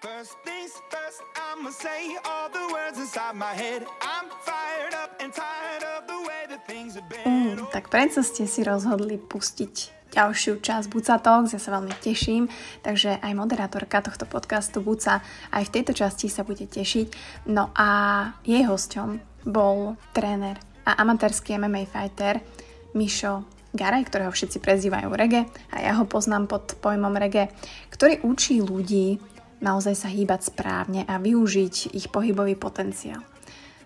First things first, I'ma say all the words inside my head. I'm fired up and tired of the way that things have been. Mm, tak predsa ste si rozhodli pustiť ďalšiu časť Buca Talks, ja sa veľmi teším, takže aj moderátorka tohto podcastu Buca aj v tejto časti sa bude tešiť. No a jej hosťom bol tréner a amatérsky MMA fighter Mišo Garaj, ktorého všetci prezývajú Rege a ja ho poznám pod pojmom Rege, ktorý učí ľudí naozaj sa hýbať správne a využiť ich pohybový potenciál.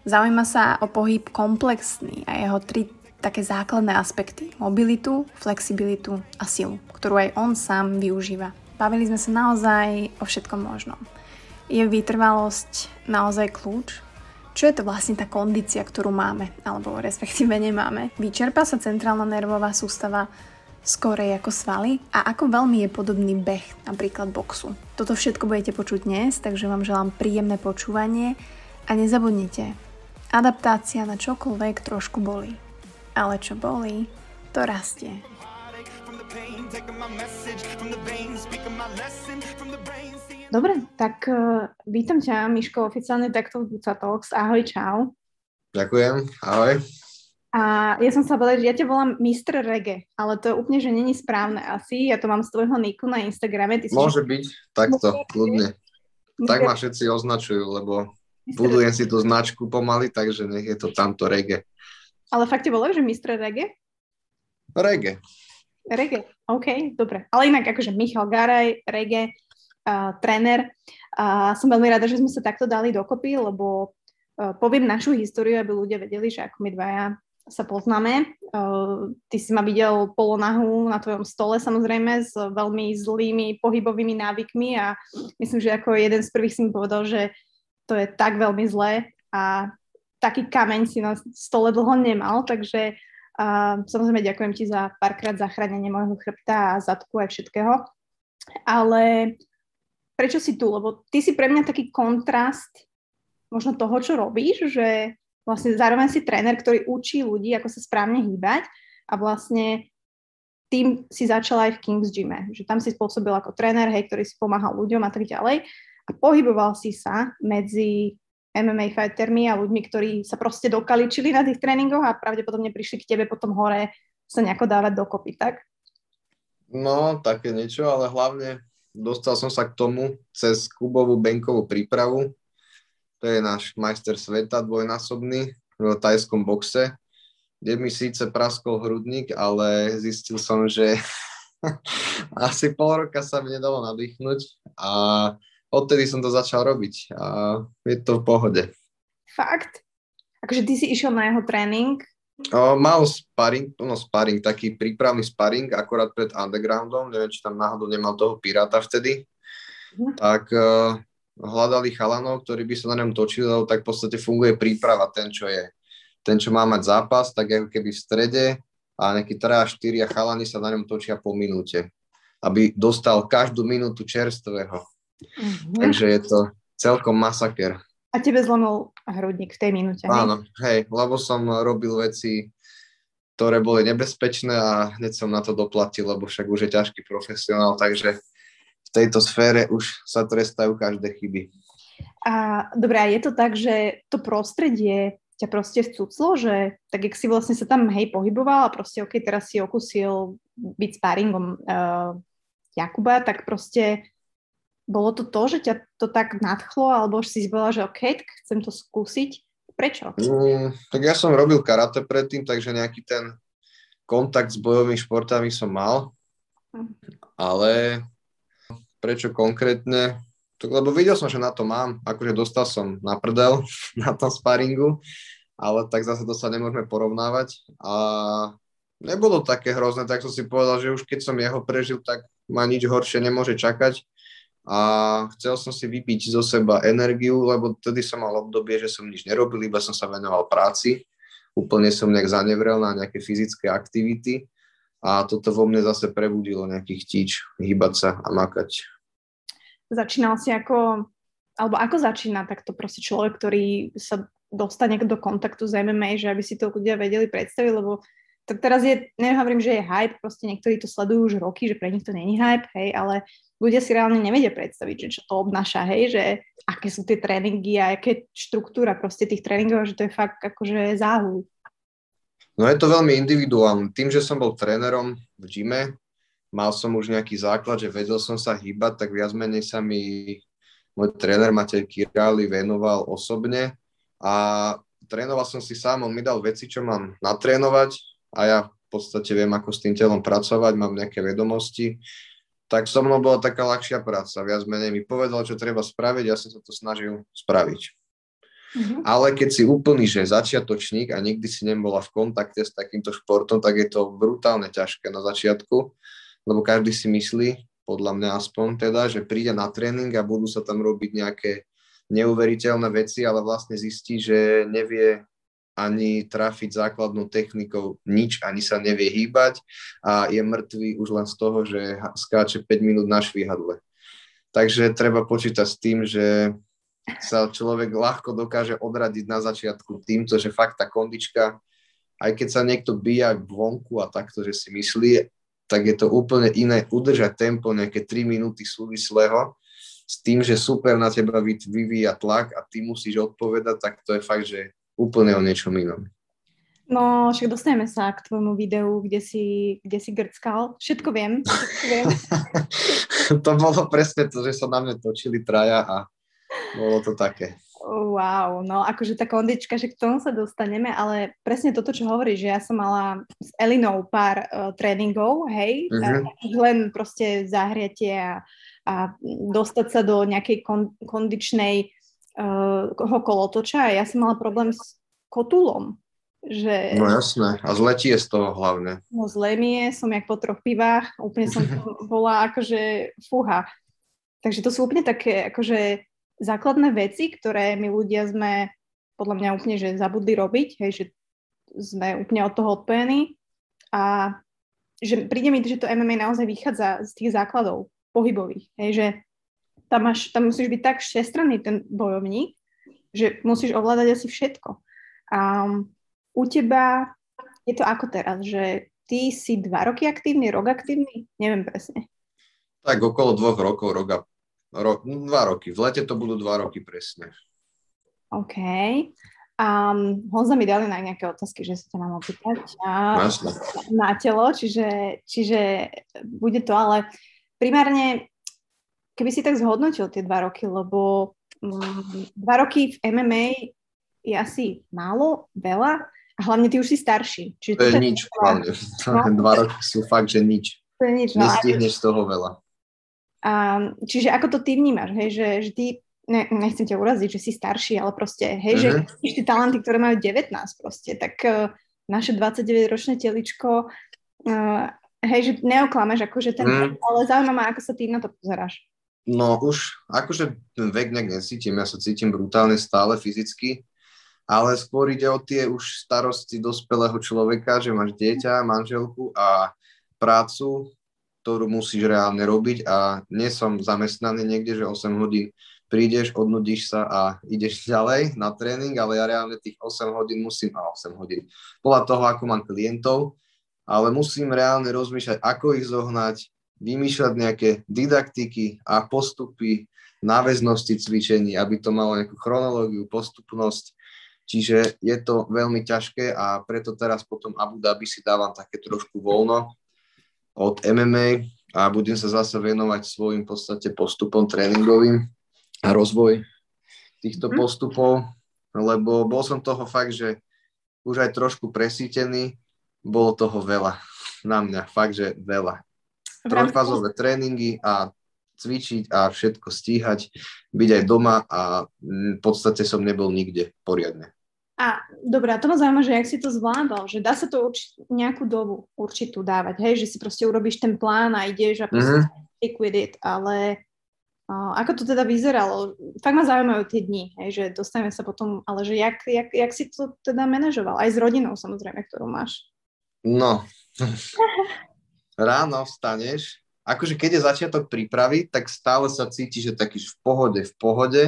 Zaujíma sa o pohyb komplexný a jeho tri také základné aspekty. Mobilitu, flexibilitu a silu, ktorú aj on sám využíva. Bavili sme sa naozaj o všetkom možnom. Je vytrvalosť naozaj kľúč? Čo je to vlastne tá kondícia, ktorú máme, alebo respektíve nemáme? Vyčerpa sa centrálna nervová sústava skorej ako svaly a ako veľmi je podobný beh, napríklad boxu. Toto všetko budete počuť dnes, takže vám želám príjemné počúvanie a nezabudnite, adaptácia na čokoľvek trošku bolí. Ale čo bolí, to rastie. Dobre, tak uh, vítam ťa, Miško, oficiálne takto v Buca Talks. Ahoj, čau. Ďakujem, ahoj. A ja som sa povedať, že ja ťa volám Mr. Reggae, ale to je úplne, že není správne asi. Ja to mám z tvojho niku na Instagrame. Ty si Môže že... byť, takto, kľudne. Tak ma všetci označujú, lebo Mr. budujem si tú značku pomaly, takže nech je to tamto reggae. Ale fakt volajú, že Mr. Reggae? Reggae. Reggae, OK, dobre. Ale inak akože Michal Garaj, reggae, uh, tréner. A uh, som veľmi rada, že sme sa takto dali dokopy, lebo uh, poviem našu históriu, aby ľudia vedeli, že ako my dvaja sa poznáme. Ty si ma videl polonahu na tvojom stole samozrejme s veľmi zlými pohybovými návykmi a myslím, že ako jeden z prvých si mi povedal, že to je tak veľmi zlé a taký kameň si na stole dlho nemal, takže uh, samozrejme ďakujem ti za párkrát zachránenie môjho chrbta a zadku aj všetkého. Ale prečo si tu? Lebo ty si pre mňa taký kontrast možno toho, čo robíš, že vlastne zároveň si tréner, ktorý učí ľudí, ako sa správne hýbať a vlastne tým si začala aj v Kings Gyme, že tam si spôsobil ako tréner, hej, ktorý si pomáhal ľuďom a tak ďalej a pohyboval si sa medzi MMA fightermi a ľuďmi, ktorí sa proste dokaličili na tých tréningoch a pravdepodobne prišli k tebe potom hore sa nejako dávať dokopy, tak? No, také niečo, ale hlavne dostal som sa k tomu cez Kubovú benkovú prípravu, to je náš majster sveta dvojnásobný v tajskom boxe, kde mi síce praskol hrudník, ale zistil som, že asi pol roka sa mi nedalo nadýchnuť a odtedy som to začal robiť a je to v pohode. Fakt? Akože ty si išiel na jeho tréning? O, mal sparring, no sparring, taký prípravný sparring akorát pred undergroundom, neviem, či tam náhodou nemal toho piráta vtedy. Mhm. Tak uh, hľadali chalanov, ktorí by sa na ňom točili, lebo tak v podstate funguje príprava, ten, čo je. Ten, čo má mať zápas, tak ako keby v strede a nejakí 3 a 4 chalani sa na ňom točia po minúte, aby dostal každú minútu čerstvého. Mm-hmm. Takže je to celkom masaker. A tebe zlomil hrudník v tej minúte? Áno, hej, lebo som robil veci, ktoré boli nebezpečné a hneď som na to doplatil, lebo však už je ťažký profesionál, takže tejto sfére už sa trestajú každé chyby. A dobré, a je to tak, že to prostredie ťa proste vcuclo, že tak jak si vlastne sa tam hej pohyboval a proste ok, teraz si okusil byť sparingom uh, Jakuba, tak proste bolo to to, že ťa to tak nadchlo, alebo už si povedal, že ok, tak chcem to skúsiť. Prečo? Mm, tak ja som robil karate predtým, takže nejaký ten kontakt s bojovými športami som mal, hm. ale Prečo konkrétne? Tak, lebo videl som, že na to mám, akože dostal som na prdel na tom sparingu, ale tak zase to sa nemôžeme porovnávať. A nebolo také hrozné, tak som si povedal, že už keď som jeho prežil, tak ma nič horšie nemôže čakať. A chcel som si vypiť zo seba energiu, lebo tedy som mal obdobie, že som nič nerobil, iba som sa venoval práci, úplne som nejak zanevrel na nejaké fyzické aktivity. A toto vo mne zase prebudilo nejakých chtíč hýbať sa a makať začínal si ako, alebo ako začína takto proste človek, ktorý sa dostane do kontaktu s MMA, že aby si to ľudia vedeli predstaviť, lebo tak teraz je, nehovorím, že je hype, proste niektorí to sledujú už roky, že pre nich to není hype, hej, ale ľudia si reálne nevedia predstaviť, že čo to obnáša, hej, že aké sú tie tréningy a aké štruktúra proste tých tréningov, že to je fakt akože záhul. No je to veľmi individuálne. Tým, že som bol trénerom v gyme, mal som už nejaký základ, že vedel som sa hýbať, tak viac menej sa mi môj tréner Matej Kirali venoval osobne a trénoval som si sám, on mi dal veci, čo mám natrénovať a ja v podstate viem, ako s tým telom pracovať, mám nejaké vedomosti, tak so mnou bola taká ľahšia práca. Viac menej mi povedal, čo treba spraviť, ja som sa to snažil spraviť. Mm-hmm. Ale keď si úplný, že začiatočník a nikdy si nebola v kontakte s takýmto športom, tak je to brutálne ťažké na začiatku, lebo každý si myslí, podľa mňa aspoň teda, že príde na tréning a budú sa tam robiť nejaké neuveriteľné veci, ale vlastne zistí, že nevie ani trafiť základnou technikou nič, ani sa nevie hýbať a je mŕtvý už len z toho, že skáče 5 minút na švihadle. Takže treba počítať s tým, že sa človek ľahko dokáže odradiť na začiatku týmto, že fakt tá kondička, aj keď sa niekto bíja vonku a takto, že si myslí, tak je to úplne iné udržať tempo nejaké 3 minúty súvislého s tým, že super na teba vyvíja tlak a ty musíš odpovedať, tak to je fakt, že úplne o niečom inom. No, však dostaneme sa k tvojmu videu, kde si, kde si grckal. Všetko viem. Všetko viem. to bolo presne to, že sa na mňa točili traja a bolo to také. Wow, no akože tá kondička, že k tomu sa dostaneme, ale presne toto, čo hovoríš, že ja som mala s Elinou pár uh, tréningov, hej, uh-huh. len proste zahriatie a, a dostať sa do nejakej kon, kondičnej uh, kolotoča a ja som mala problém s kotulom. Že... No jasné, a zle ti je z toho hlavne. No zle mi je, som jak po troch pivách, úplne som bola akože fúha. Takže to sú úplne také akože základné veci, ktoré my ľudia sme podľa mňa úplne že zabudli robiť, hej, že sme úplne od toho odpojení a že príde mi, že to MMA naozaj vychádza z tých základov pohybových, hej, že tam, máš, tam musíš byť tak všestranný ten bojovník, že musíš ovládať asi všetko. A u teba je to ako teraz, že ty si dva roky aktívny, rok aktívny? Neviem presne. Tak okolo dvoch rokov, rok a Ro, dva roky. V lete to budú dva roky presne. OK. Um, Honza mi dali na nejaké otázky, že sa ťa mám opýtať a, na telo, čiže, čiže bude to, ale primárne, keby si tak zhodnotil tie dva roky, lebo um, dva roky v MMA je asi málo, veľa a hlavne ty už si starší. Čiže to je nič, hlavne. No, dva roky sú fakt, že nič. To je nič. No, Nestihneš z toho veľa. A, čiže ako to ty vnímaš, hej, že, ty, ne, nechcem ťa uraziť, že si starší, ale proste, hej, uh-huh. že tie talenty, ktoré majú 19 proste, tak uh, naše 29-ročné teličko, uh, hej, že neoklameš akože ten uh-huh. ale zaujímavé, ako sa ty na to pozeráš. No už, akože ten vek nejak necítim, ja sa cítim brutálne stále fyzicky, ale skôr ide o tie už starosti dospelého človeka, že máš dieťa, manželku a prácu, ktorú musíš reálne robiť a nie som zamestnaný niekde, že 8 hodín prídeš, odnudíš sa a ideš ďalej na tréning, ale ja reálne tých 8 hodín musím, a 8 hodín, podľa toho, ako mám klientov, ale musím reálne rozmýšľať, ako ich zohnať, vymýšľať nejaké didaktiky a postupy, náväznosti cvičení, aby to malo nejakú chronológiu, postupnosť. Čiže je to veľmi ťažké a preto teraz potom Abu Dhabi si dávam také trošku voľno, od MMA a budem sa zase venovať svojim podstate postupom tréningovým a rozvoj týchto mm. postupov, lebo bol som toho fakt, že už aj trošku presítený, bolo toho veľa na mňa, fakt, že veľa. Trojfázové tréningy a cvičiť a všetko stíhať, byť aj doma a v podstate som nebol nikde poriadne. A dobrá, to ma zaujíma, že jak si to zvládal, že dá sa to urči- nejakú dobu určitú dávať, hej, že si proste urobíš ten plán a ideš a proste mm-hmm. stick with it, ale uh, ako to teda vyzeralo? Fakt ma zaujímajú tie dni, hej, že dostaneme sa potom, ale že jak, jak, jak si to teda manažoval? Aj s rodinou samozrejme, ktorú máš. No, ráno vstaneš, akože keď je začiatok prípravy, tak stále sa cítiš, že takýž v pohode, v pohode,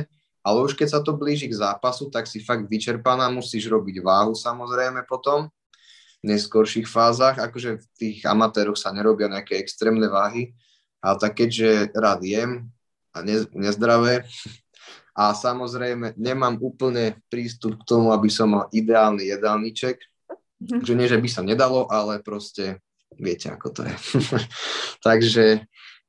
ale už keď sa to blíži k zápasu, tak si fakt vyčerpaná, musíš robiť váhu samozrejme potom. neskorších fázach, akože v tých amatéroch sa nerobia nejaké extrémne váhy, ale tak keďže rád jem a ne, nezdravé a samozrejme nemám úplne prístup k tomu, aby som mal ideálny jedálniček, mm-hmm. že nie, že by sa nedalo, ale proste viete, ako to je. Takže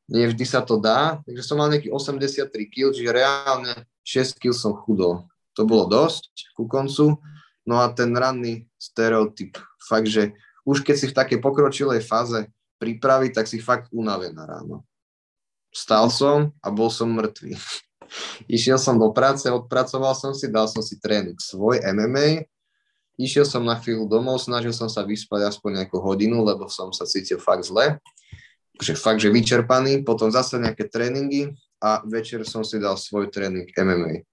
nie vždy sa to dá, takže som mal nejaký 83 kg, čiže reálne 6 kg som chudol. To bolo dosť ku koncu, no a ten ranný stereotyp, fakt, že už keď si v takej pokročilej fáze pripraviť, tak si fakt unavená ráno. Stal som a bol som mŕtvý. Išiel som do práce, odpracoval som si, dal som si tréning svoj MMA, išiel som na chvíľu domov, snažil som sa vyspať aspoň nejakú hodinu, lebo som sa cítil fakt zle že fakt, že vyčerpaný, potom zase nejaké tréningy a večer som si dal svoj tréning MMA.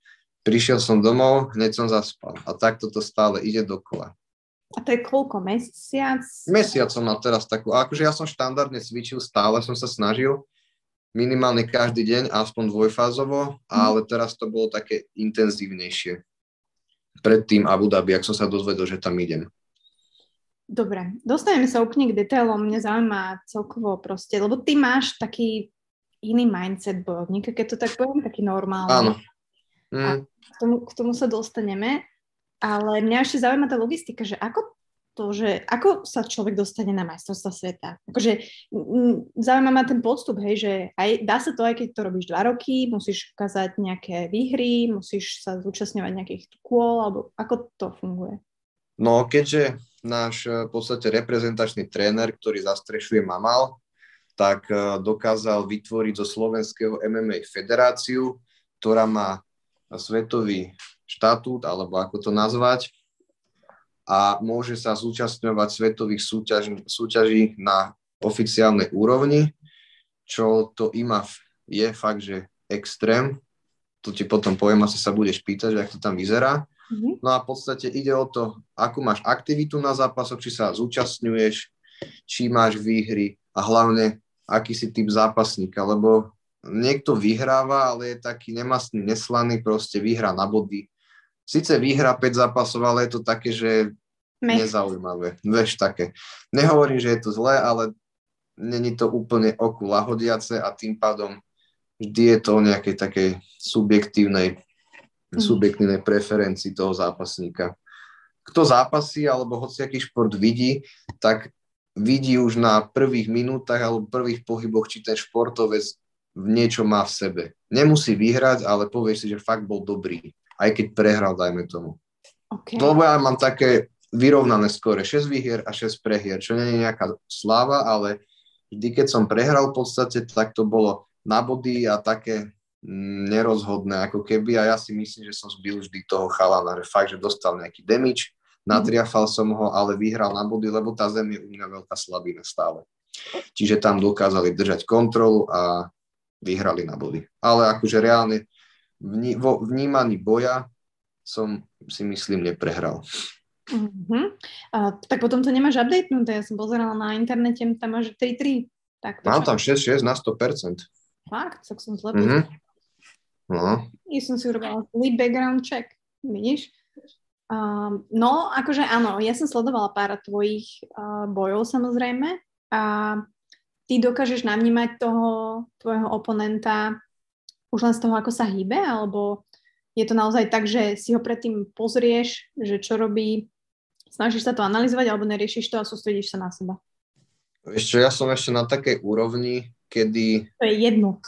Prišiel som domov, hneď som zaspal a takto to stále ide dokola. A to je koľko? Mesiac? Mesiac som mal teraz takú, akože ja som štandardne cvičil, stále som sa snažil, minimálne každý deň, aspoň dvojfázovo, mm. ale teraz to bolo také intenzívnejšie. Predtým Abu Dhabi, ak som sa dozvedel, že tam idem. Dobre, dostaneme sa úplne k detailom. Mňa zaujíma celkovo proste, lebo ty máš taký iný mindset bojovníka, keď to tak poviem, taký normálny. Áno. Mm. A k tomu, k tomu sa dostaneme. Ale mňa ešte zaujíma tá logistika, že ako to, že ako sa človek dostane na majstrovstvo sveta. Akože zaujíma ma ten postup, hej, že aj, dá sa to aj keď to robíš dva roky, musíš ukázať nejaké výhry, musíš sa zúčastňovať nejakých kôl, alebo ako to funguje? No, keďže náš eh, v podstate reprezentačný tréner, ktorý zastrešuje Mamal, tak eh, dokázal vytvoriť zo slovenského MMA federáciu, ktorá má svetový štatút, alebo ako to nazvať, a môže sa zúčastňovať svetových súťaž, súťaží na oficiálnej úrovni, čo to IMAF je fakt, že extrém. To ti potom poviem, asi sa budeš pýtať, ako to tam vyzerá. Mm-hmm. No a v podstate ide o to, akú máš aktivitu na zápasoch, či sa zúčastňuješ, či máš výhry a hlavne, aký si typ zápasníka, lebo niekto vyhráva, ale je taký nemastný, neslaný, proste vyhrá na body. Sice vyhrá 5 zápasov, ale je to také, že Mech. nezaujímavé. Vieš, také. Nehovorím, že je to zlé, ale není to úplne oku lahodiace a tým pádom vždy je to o nejakej takej subjektívnej Mhm. Subjektívnej preferencii toho zápasníka. Kto zápasí alebo hociaký šport vidí, tak vidí už na prvých minútach alebo prvých pohyboch, či ten športovec niečo má v sebe. Nemusí vyhrať, ale povie si, že fakt bol dobrý. Aj keď prehral, dajme tomu. Okay. Lebo ja mám také vyrovnané skore 6 výhier a 6 prehier, čo nie je nejaká sláva, ale vždy, keď som prehral v podstate, tak to bolo na body a také nerozhodné ako keby a ja si myslím, že som zbil vždy toho chalana, že fakt, že dostal nejaký damage, natriafal som ho, ale vyhral na body, lebo tá zem je u mňa veľká slabina stále. Čiže tam dokázali držať kontrolu a vyhrali na body. Ale akože reálne vní, vo vnímaní boja som si myslím neprehral. Uh-huh. A, tak potom to nemáš updatenuté, ja som pozerala na internete, tam máš 3-3. Tak Mám tam 6-6 na 100%. Fakt? Tak som zle uh-huh. No. Ja som si urobila zlý background check, vidíš? Um, no, akože áno, ja som sledovala pár tvojich uh, bojov samozrejme a ty dokážeš navnímať toho tvojho oponenta už len z toho, ako sa hýbe, alebo je to naozaj tak, že si ho predtým pozrieš, že čo robí, snažíš sa to analyzovať, alebo neriešiš to a sústredíš sa na seba? Ešte ja som ešte na takej úrovni, kedy... To je jedno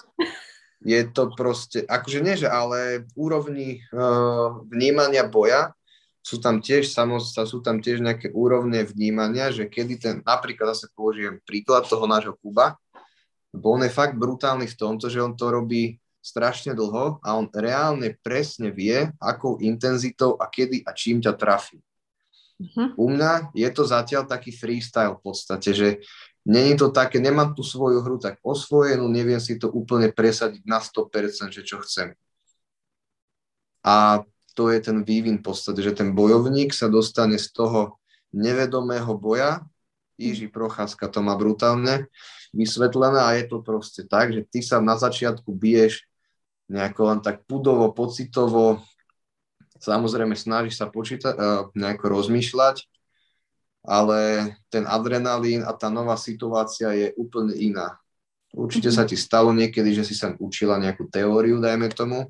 je to proste, akože nie, že ale úrovni uh, vnímania boja sú tam tiež samozrejme, sú tam tiež nejaké úrovne vnímania, že kedy ten, napríklad zase použijem príklad toho nášho Kuba, bo on je fakt brutálny v tomto, že on to robí strašne dlho a on reálne presne vie, akou intenzitou a kedy a čím ťa trafí. Uh-huh. U mňa je to zatiaľ taký freestyle v podstate, že Není to také, nemám tú svoju hru tak osvojenú, neviem si to úplne presadiť na 100%, že čo chcem. A to je ten vývin v podstate, že ten bojovník sa dostane z toho nevedomého boja, Jiří Procházka to má brutálne vysvetlené a je to proste tak, že ty sa na začiatku biješ nejako len tak pudovo, pocitovo, samozrejme snažíš sa počítať, nejako rozmýšľať, ale ten adrenalín a tá nová situácia je úplne iná. Určite sa ti stalo niekedy, že si sa učila nejakú teóriu, dajme tomu,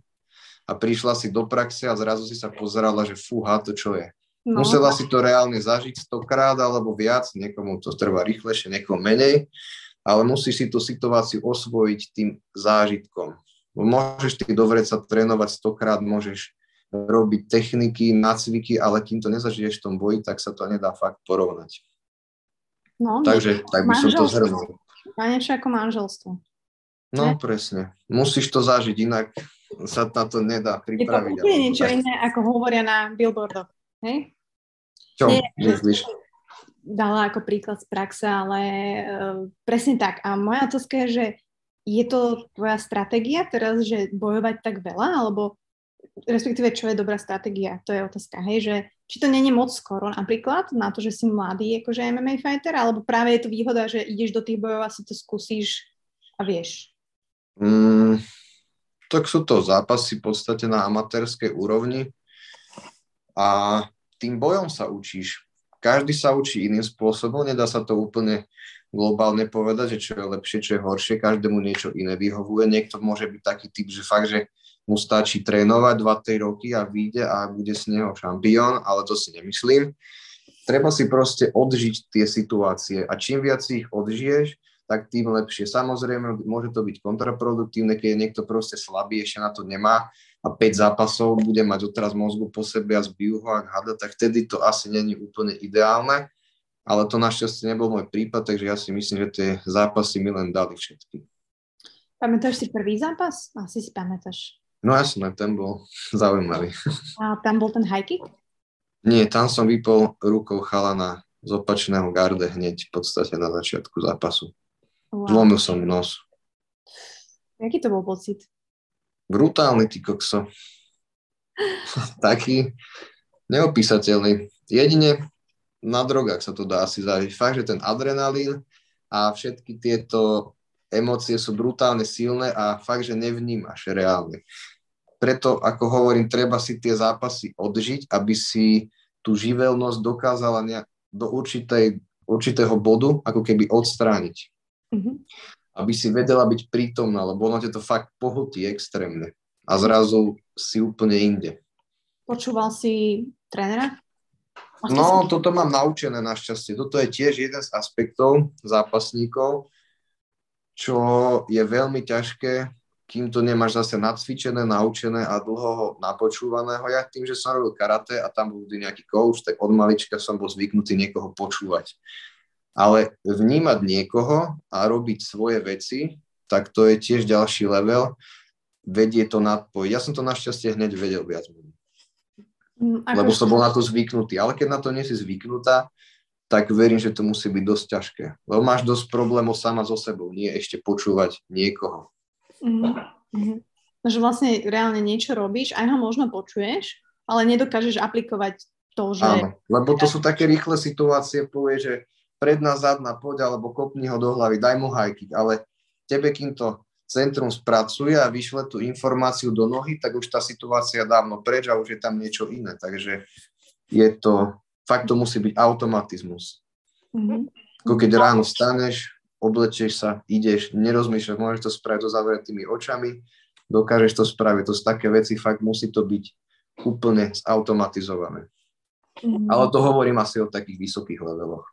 a prišla si do praxe a zrazu si sa pozerala, že fúha, to čo je. No. Musela si to reálne zažiť stokrát alebo viac, niekomu to trvá rýchlejšie, niekomu menej, ale musíš si tú situáciu osvojiť tým zážitkom. Môžeš ty dobre sa trénovať stokrát, môžeš robiť techniky, nácviky, ale kým to nezažiješ v tom boji, tak sa to nedá fakt porovnať. No, Takže tak by som to zhrnul. A niečo ako manželstvo. No, ne? presne. Musíš to zažiť, inak sa na to nedá pripraviť. Je to niečo tak. iné, ako hovoria na billboardoch. Hej? Čo Nie, myslíš? Dala ako príklad z praxe, ale uh, presne tak. A moja otázka je, že je to tvoja stratégia teraz, že bojovať tak veľa, alebo respektíve čo je dobrá stratégia, to je otázka, hej, že či to není moc skoro napríklad na to, že si mladý akože MMA fighter, alebo práve je to výhoda, že ideš do tých bojov a si to skúsiš a vieš? Mm, tak sú to zápasy v podstate na amatérskej úrovni a tým bojom sa učíš. Každý sa učí iným spôsobom, nedá sa to úplne globálne povedať, že čo je lepšie, čo je horšie, každému niečo iné vyhovuje. Niekto môže byť taký typ, že fakt, že mu stačí trénovať 2-3 roky a vyjde a bude z neho šampión, ale to si nemyslím. Treba si proste odžiť tie situácie a čím viac ich odžiješ, tak tým lepšie. Samozrejme, môže to byť kontraproduktívne, keď je niekto proste slabý, ešte na to nemá a 5 zápasov bude mať odteraz mozgu po sebe a zbijú ho ak hada, tak vtedy to asi není úplne ideálne, ale to našťastie nebol môj prípad, takže ja si myslím, že tie zápasy mi len dali všetky. Pamätáš si prvý zápas? Asi si pamätáš. No jasné, ten bol zaujímavý. A tam bol ten high kick? Nie, tam som vypol rukou chalana z opačného garde hneď v podstate na začiatku zápasu. Wow. Zlomil som nos. Jaký to bol pocit? Brutálny, ty kokso. Taký neopísateľný. Jedine na drogách sa to dá asi zažiť. Fakt, že ten adrenalín a všetky tieto emócie sú brutálne silné a fakt, že nevnímaš reálne preto, ako hovorím, treba si tie zápasy odžiť, aby si tú živelnosť dokázala nejak do určitej, určitého bodu ako keby odstrániť. Mm-hmm. Aby si vedela byť prítomná, lebo ono to fakt pohotí extrémne. A zrazu si úplne inde. Počúval si trénera? No, si... toto mám naučené našťastie. Toto je tiež jeden z aspektov zápasníkov, čo je veľmi ťažké kým to nemáš zase nacvičené, naučené a dlho napočúvaného. Ja tým, že som robil karate a tam bol nejaký coach, tak od malička som bol zvyknutý niekoho počúvať. Ale vnímať niekoho a robiť svoje veci, tak to je tiež ďalší level. Vedie to nadpojiť. Ja som to našťastie hneď vedel viac menej. Mm, Lebo som bol na to zvyknutý. Ale keď na to nie si zvyknutá, tak verím, že to musí byť dosť ťažké. Lebo máš dosť problémov sama so sebou, nie ešte počúvať niekoho. Mm-hmm. Že vlastne reálne niečo robíš, aj ho možno počuješ, ale nedokážeš aplikovať to, že... Áno, lebo to sú také rýchle situácie, povie, že predná, zadná, poď, alebo kopni ho do hlavy, daj mu hajky, ale tebe, kým to centrum spracuje a vyšle tú informáciu do nohy, tak už tá situácia dávno preč a už je tam niečo iné. Takže je to, fakt to musí byť automatizmus. Mm-hmm. Ako keď ráno staneš, oblečieš sa, ideš, nerozmýšľaš, môžeš to spraviť so zavretými očami, dokážeš to spraviť. To sú také veci, fakt musí to byť úplne zautomatizované. Mm. Ale to hovorím asi o takých vysokých leveloch.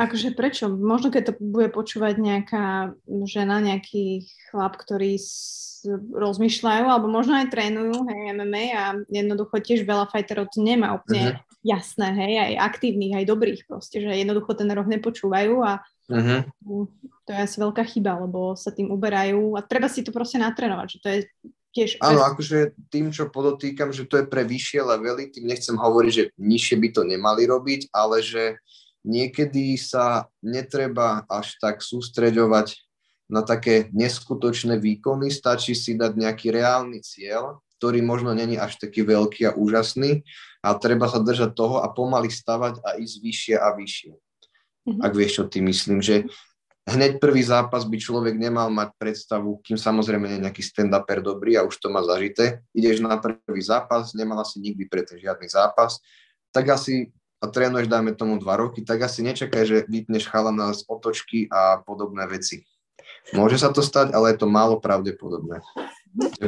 Akože prečo? Možno keď to bude počúvať nejaká žena, nejaký chlap, ktorý s, rozmýšľajú, alebo možno aj trénujú, hej, MMA a jednoducho tiež veľa fighterov to nemá úplne mm-hmm. jasné, hej, aj aktívnych, aj dobrých proste, že jednoducho ten roh nepočúvajú a Uh-huh. To je asi veľká chyba, lebo sa tým uberajú a treba si to proste natrénovať, že to je tiež... Áno, akože tým, čo podotýkam, že to je pre vyššie levely, tým nechcem hovoriť, že nižšie by to nemali robiť, ale že niekedy sa netreba až tak sústreďovať na také neskutočné výkony, stačí si dať nejaký reálny cieľ, ktorý možno není až taký veľký a úžasný, a treba sa držať toho a pomaly stavať a ísť vyššie a vyššie. Mm-hmm. ak vieš, čo ty myslím, že hneď prvý zápas by človek nemal mať predstavu, kým samozrejme nie je nejaký stand-uper dobrý a už to má zažité, ideš na prvý zápas, nemal asi nikdy predtým žiadny zápas, tak asi a trénuješ, dajme tomu, dva roky, tak asi nečakaj, že vypneš chalana z otočky a podobné veci. Môže sa to stať, ale je to málo pravdepodobné.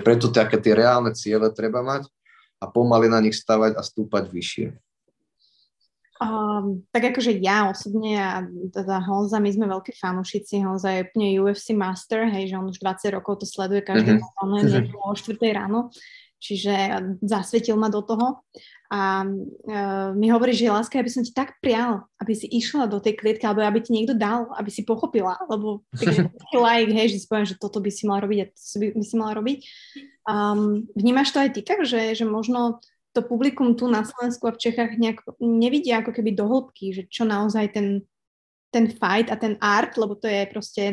Preto také tie reálne ciele treba mať a pomaly na nich stavať a stúpať vyššie. Um, tak akože ja osobne a teda Honza, my sme veľkí fanúšici, Honza je úplne UFC master, hej, že on už 20 rokov to sleduje každý mm-hmm. deň o 4 ráno, čiže zasvetil ma do toho a uh, mi hovorí, že láska, aby som ti tak prial, aby si išla do tej klietky, alebo aby ti niekto dal, aby si pochopila, lebo like, hej, že si poviem, že toto by si mala robiť a to by si mala robiť. Um, vnímaš to aj ty tak, že, že možno to publikum tu na Slovensku a v Čechách nejak nevidia ako keby do hĺbky, že čo naozaj ten, ten fight a ten art, lebo to je proste,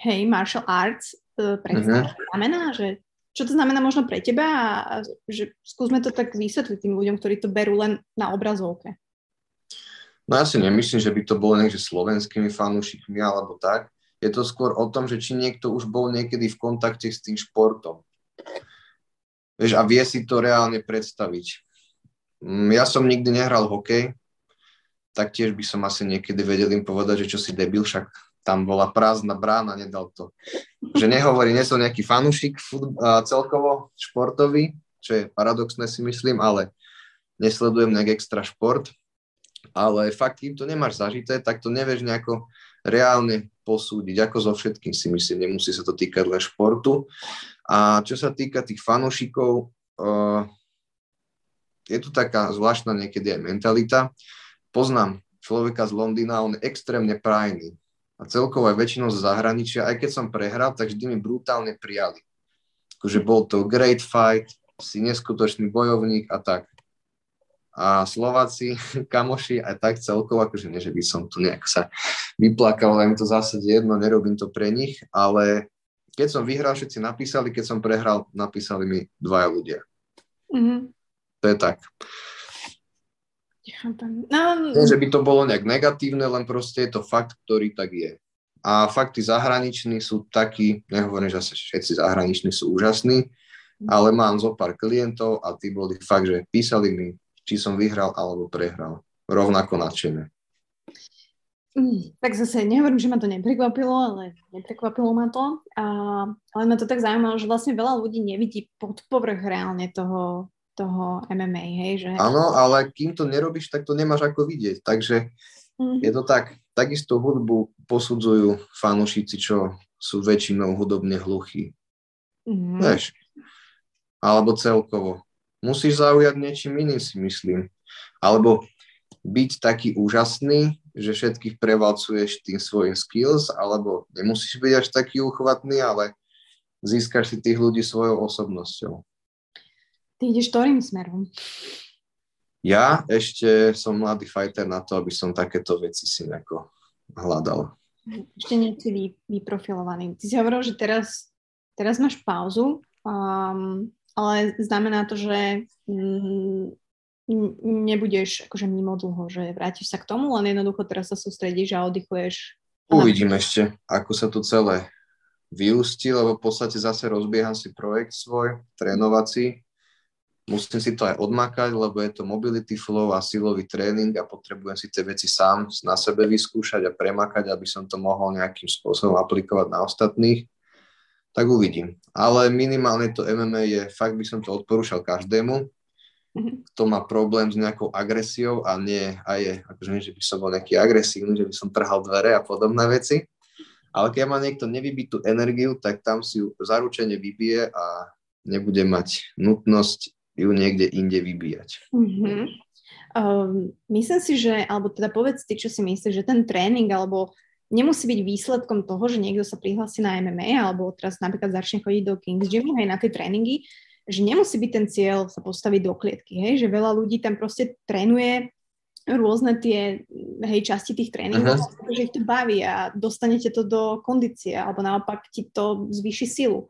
hej, martial arts, uh, predstav, uh-huh. znamená, že čo to znamená možno pre teba a, a že skúsme to tak vysvetliť tým ľuďom, ktorí to berú len na obrazovke. No ja si nemyslím, že by to bolo niekde slovenskými fanúšikmi alebo tak. Je to skôr o tom, že či niekto už bol niekedy v kontakte s tým športom. Vieš, a vie si to reálne predstaviť. Mm, ja som nikdy nehral hokej, tak tiež by som asi niekedy vedel im povedať, že čo si debil, však tam bola prázdna brána, nedal to. Že nehovorí, nie som nejaký fanúšik celkovo športový, čo je paradoxné si myslím, ale nesledujem nejak extra šport, ale fakt, kým to nemáš zažité, tak to nevieš nejako reálne posúdiť, ako so všetkým si myslím, nemusí sa to týkať len športu. A čo sa týka tých fanúšikov, uh, je tu taká zvláštna niekedy aj mentalita. Poznám človeka z Londýna, on je extrémne prajný. A celkovo aj väčšinou z zahraničia, aj keď som prehral, tak vždy mi brutálne prijali. Akože bol to great fight, si neskutočný bojovník a tak a Slováci, kamoši aj tak celkovo, akože nie, že by som tu nejak sa vyplakal, ale mi to zase jedno, nerobím to pre nich, ale keď som vyhral, všetci napísali, keď som prehral, napísali mi dvaja ľudia. Mm-hmm. To je tak. No... Nie, že by to bolo nejak negatívne, len proste je to fakt, ktorý tak je. A fakty zahraniční sú takí, nehovorím, že všetci zahraniční sú úžasní, ale mám zo pár klientov a tí boli fakt, že písali mi či som vyhral alebo prehral. Rovnako nadšené. Mm, tak zase nehovorím, že ma to neprekvapilo, ale neprekvapilo ma to. A, ale ma to tak zaujímalo, že vlastne veľa ľudí nevidí pod povrch reálne toho, toho MMA, hej? Že... Áno, ale kým to nerobíš, tak to nemáš ako vidieť. Takže mm-hmm. je to tak. Takisto hudbu posudzujú fanúšici, čo sú väčšinou hudobne hluchí. Mm-hmm. Vieš? Alebo celkovo musíš zaujať niečím iným, si myslím. Alebo byť taký úžasný, že všetkých prevalcuješ tým svojim skills, alebo nemusíš byť až taký uchvatný, ale získaš si tých ľudí svojou osobnosťou. Ty ideš ktorým smerom? Ja ešte som mladý fighter na to, aby som takéto veci si nejako hľadal. Ešte nie si vy, vyprofilovaný. Ty si hovoril, že teraz, teraz máš pauzu. Um, ale znamená to, že mm, nebudeš akože mimo dlho, že vrátiš sa k tomu, len jednoducho teraz sa sústredíš a oddychuješ. Uvidím ešte, ako sa to celé vyústi, lebo v podstate zase rozbieham si projekt svoj, trénovací. Musím si to aj odmakať, lebo je to mobility flow a silový tréning a potrebujem si tie veci sám na sebe vyskúšať a premakať, aby som to mohol nejakým spôsobom aplikovať na ostatných tak uvidím. Ale minimálne to MMA je, fakt by som to odporúčal každému, mhm. kto má problém s nejakou agresiou a nie, a je, akože nie, že by som bol nejaký agresívny, že by som trhal dvere a podobné veci, ale keď má niekto nevybitú energiu, tak tam si ju zaručene vybije a nebude mať nutnosť ju niekde inde vybíjať. Mm-hmm. Um, myslím si, že, alebo teda povedz ty, čo si myslíš, že ten tréning alebo nemusí byť výsledkom toho, že niekto sa prihlási na MMA alebo teraz napríklad začne chodiť do Kings Gymu aj na tie tréningy, že nemusí byť ten cieľ sa postaviť do klietky, hej, že veľa ľudí tam proste trénuje rôzne tie hej, časti tých tréningov, uh-huh. pretože ich to baví a dostanete to do kondície alebo naopak ti to zvýši silu.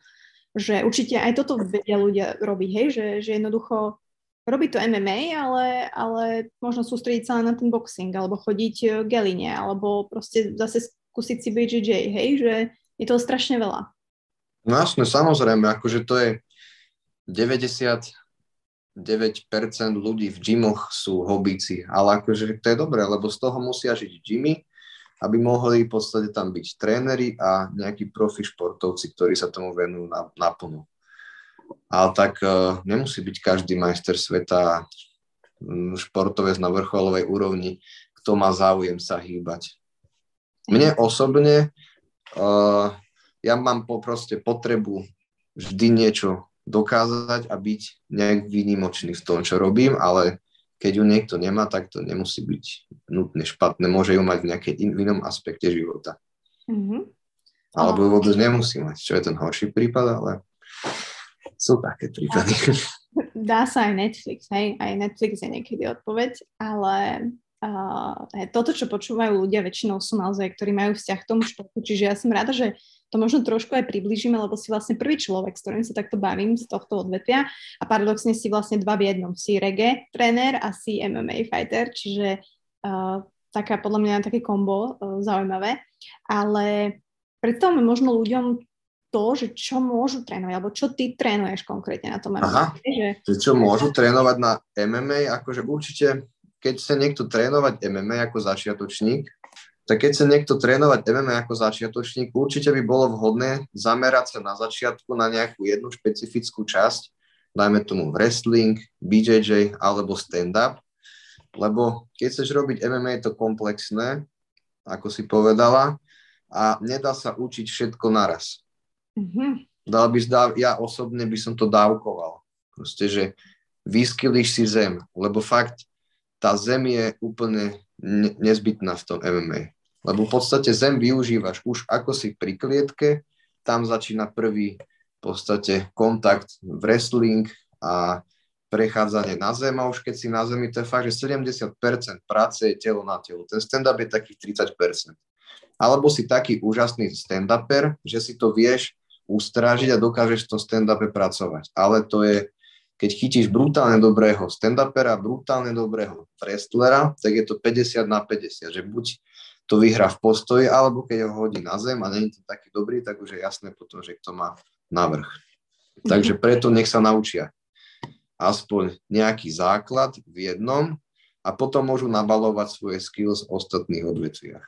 Že určite aj toto vedia ľudia robiť, hej, že, že jednoducho robiť to MMA, ale, ale možno sústrediť sa na ten boxing, alebo chodiť e, geline, alebo proste zase skúsiť si BJJ, hej, že je toho strašne veľa. No jasne, samozrejme, akože to je 90%, ľudí v gymoch sú hobíci, ale akože to je dobré, lebo z toho musia žiť gymy, aby mohli v podstate tam byť tréneri a nejakí profi športovci, ktorí sa tomu venujú naplno. Ale tak uh, nemusí byť každý majster sveta športovec na vrcholovej úrovni, kto má záujem sa hýbať. Mne osobne, uh, ja mám po proste potrebu vždy niečo dokázať a byť nejak výnimočný v tom, čo robím, ale keď ju niekto nemá, tak to nemusí byť nutne špatné. Môže ju mať v nejakej in, v inom aspekte života. Mm-hmm. Alebo ju vôbec nemusí mať, čo je ten horší prípad, ale sú také prípady. Dá sa aj Netflix, hej? Aj Netflix je niekedy odpoveď, ale uh, toto, čo počúvajú ľudia, väčšinou sú naozaj, ktorí majú vzťah k tomu športu. Čiže ja som rada, že to možno trošku aj približíme, lebo si vlastne prvý človek, s ktorým sa takto bavím z tohto odvetvia a paradoxne si vlastne dva v jednom. Si reggae tréner a si MMA fighter, čiže uh, taká podľa mňa také kombo uh, zaujímavé. Ale predstavme možno ľuďom to, že čo môžu trénovať, alebo čo ty trénuješ konkrétne na tom MMA. Aha, že... čo môžu trénovať na MMA, akože určite, keď chce niekto trénovať MMA ako začiatočník, tak keď sa niekto trénovať MMA ako začiatočník, určite by bolo vhodné zamerať sa na začiatku na nejakú jednu špecifickú časť, dajme tomu wrestling, BJJ alebo stand-up, lebo keď chceš robiť MMA, je to komplexné, ako si povedala, a nedá sa učiť všetko naraz. Mm-hmm. Dal by, ja osobne by som to dávkoval. Proste, že vyskylíš si zem, lebo fakt tá zem je úplne nezbytná v tom MMA. Lebo v podstate zem využívaš už ako si pri klietke, tam začína prvý v podstate kontakt, wrestling a prechádzanie na zem a už keď si na zemi, to je fakt, že 70% práce je telo na telo. Ten stand-up je takých 30%. Alebo si taký úžasný stand-uper, že si to vieš ustrážiť a dokážeš to stand-upe pracovať. Ale to je, keď chytíš brutálne dobrého stand-upera, brutálne dobrého wrestlera, tak je to 50 na 50, že buď to vyhrá v postoji, alebo keď ho hodí na zem a není to taký dobrý, tak už je jasné potom, že kto má navrh. Takže preto nech sa naučia aspoň nejaký základ v jednom a potom môžu nabalovať svoje skills v ostatných odvetviach.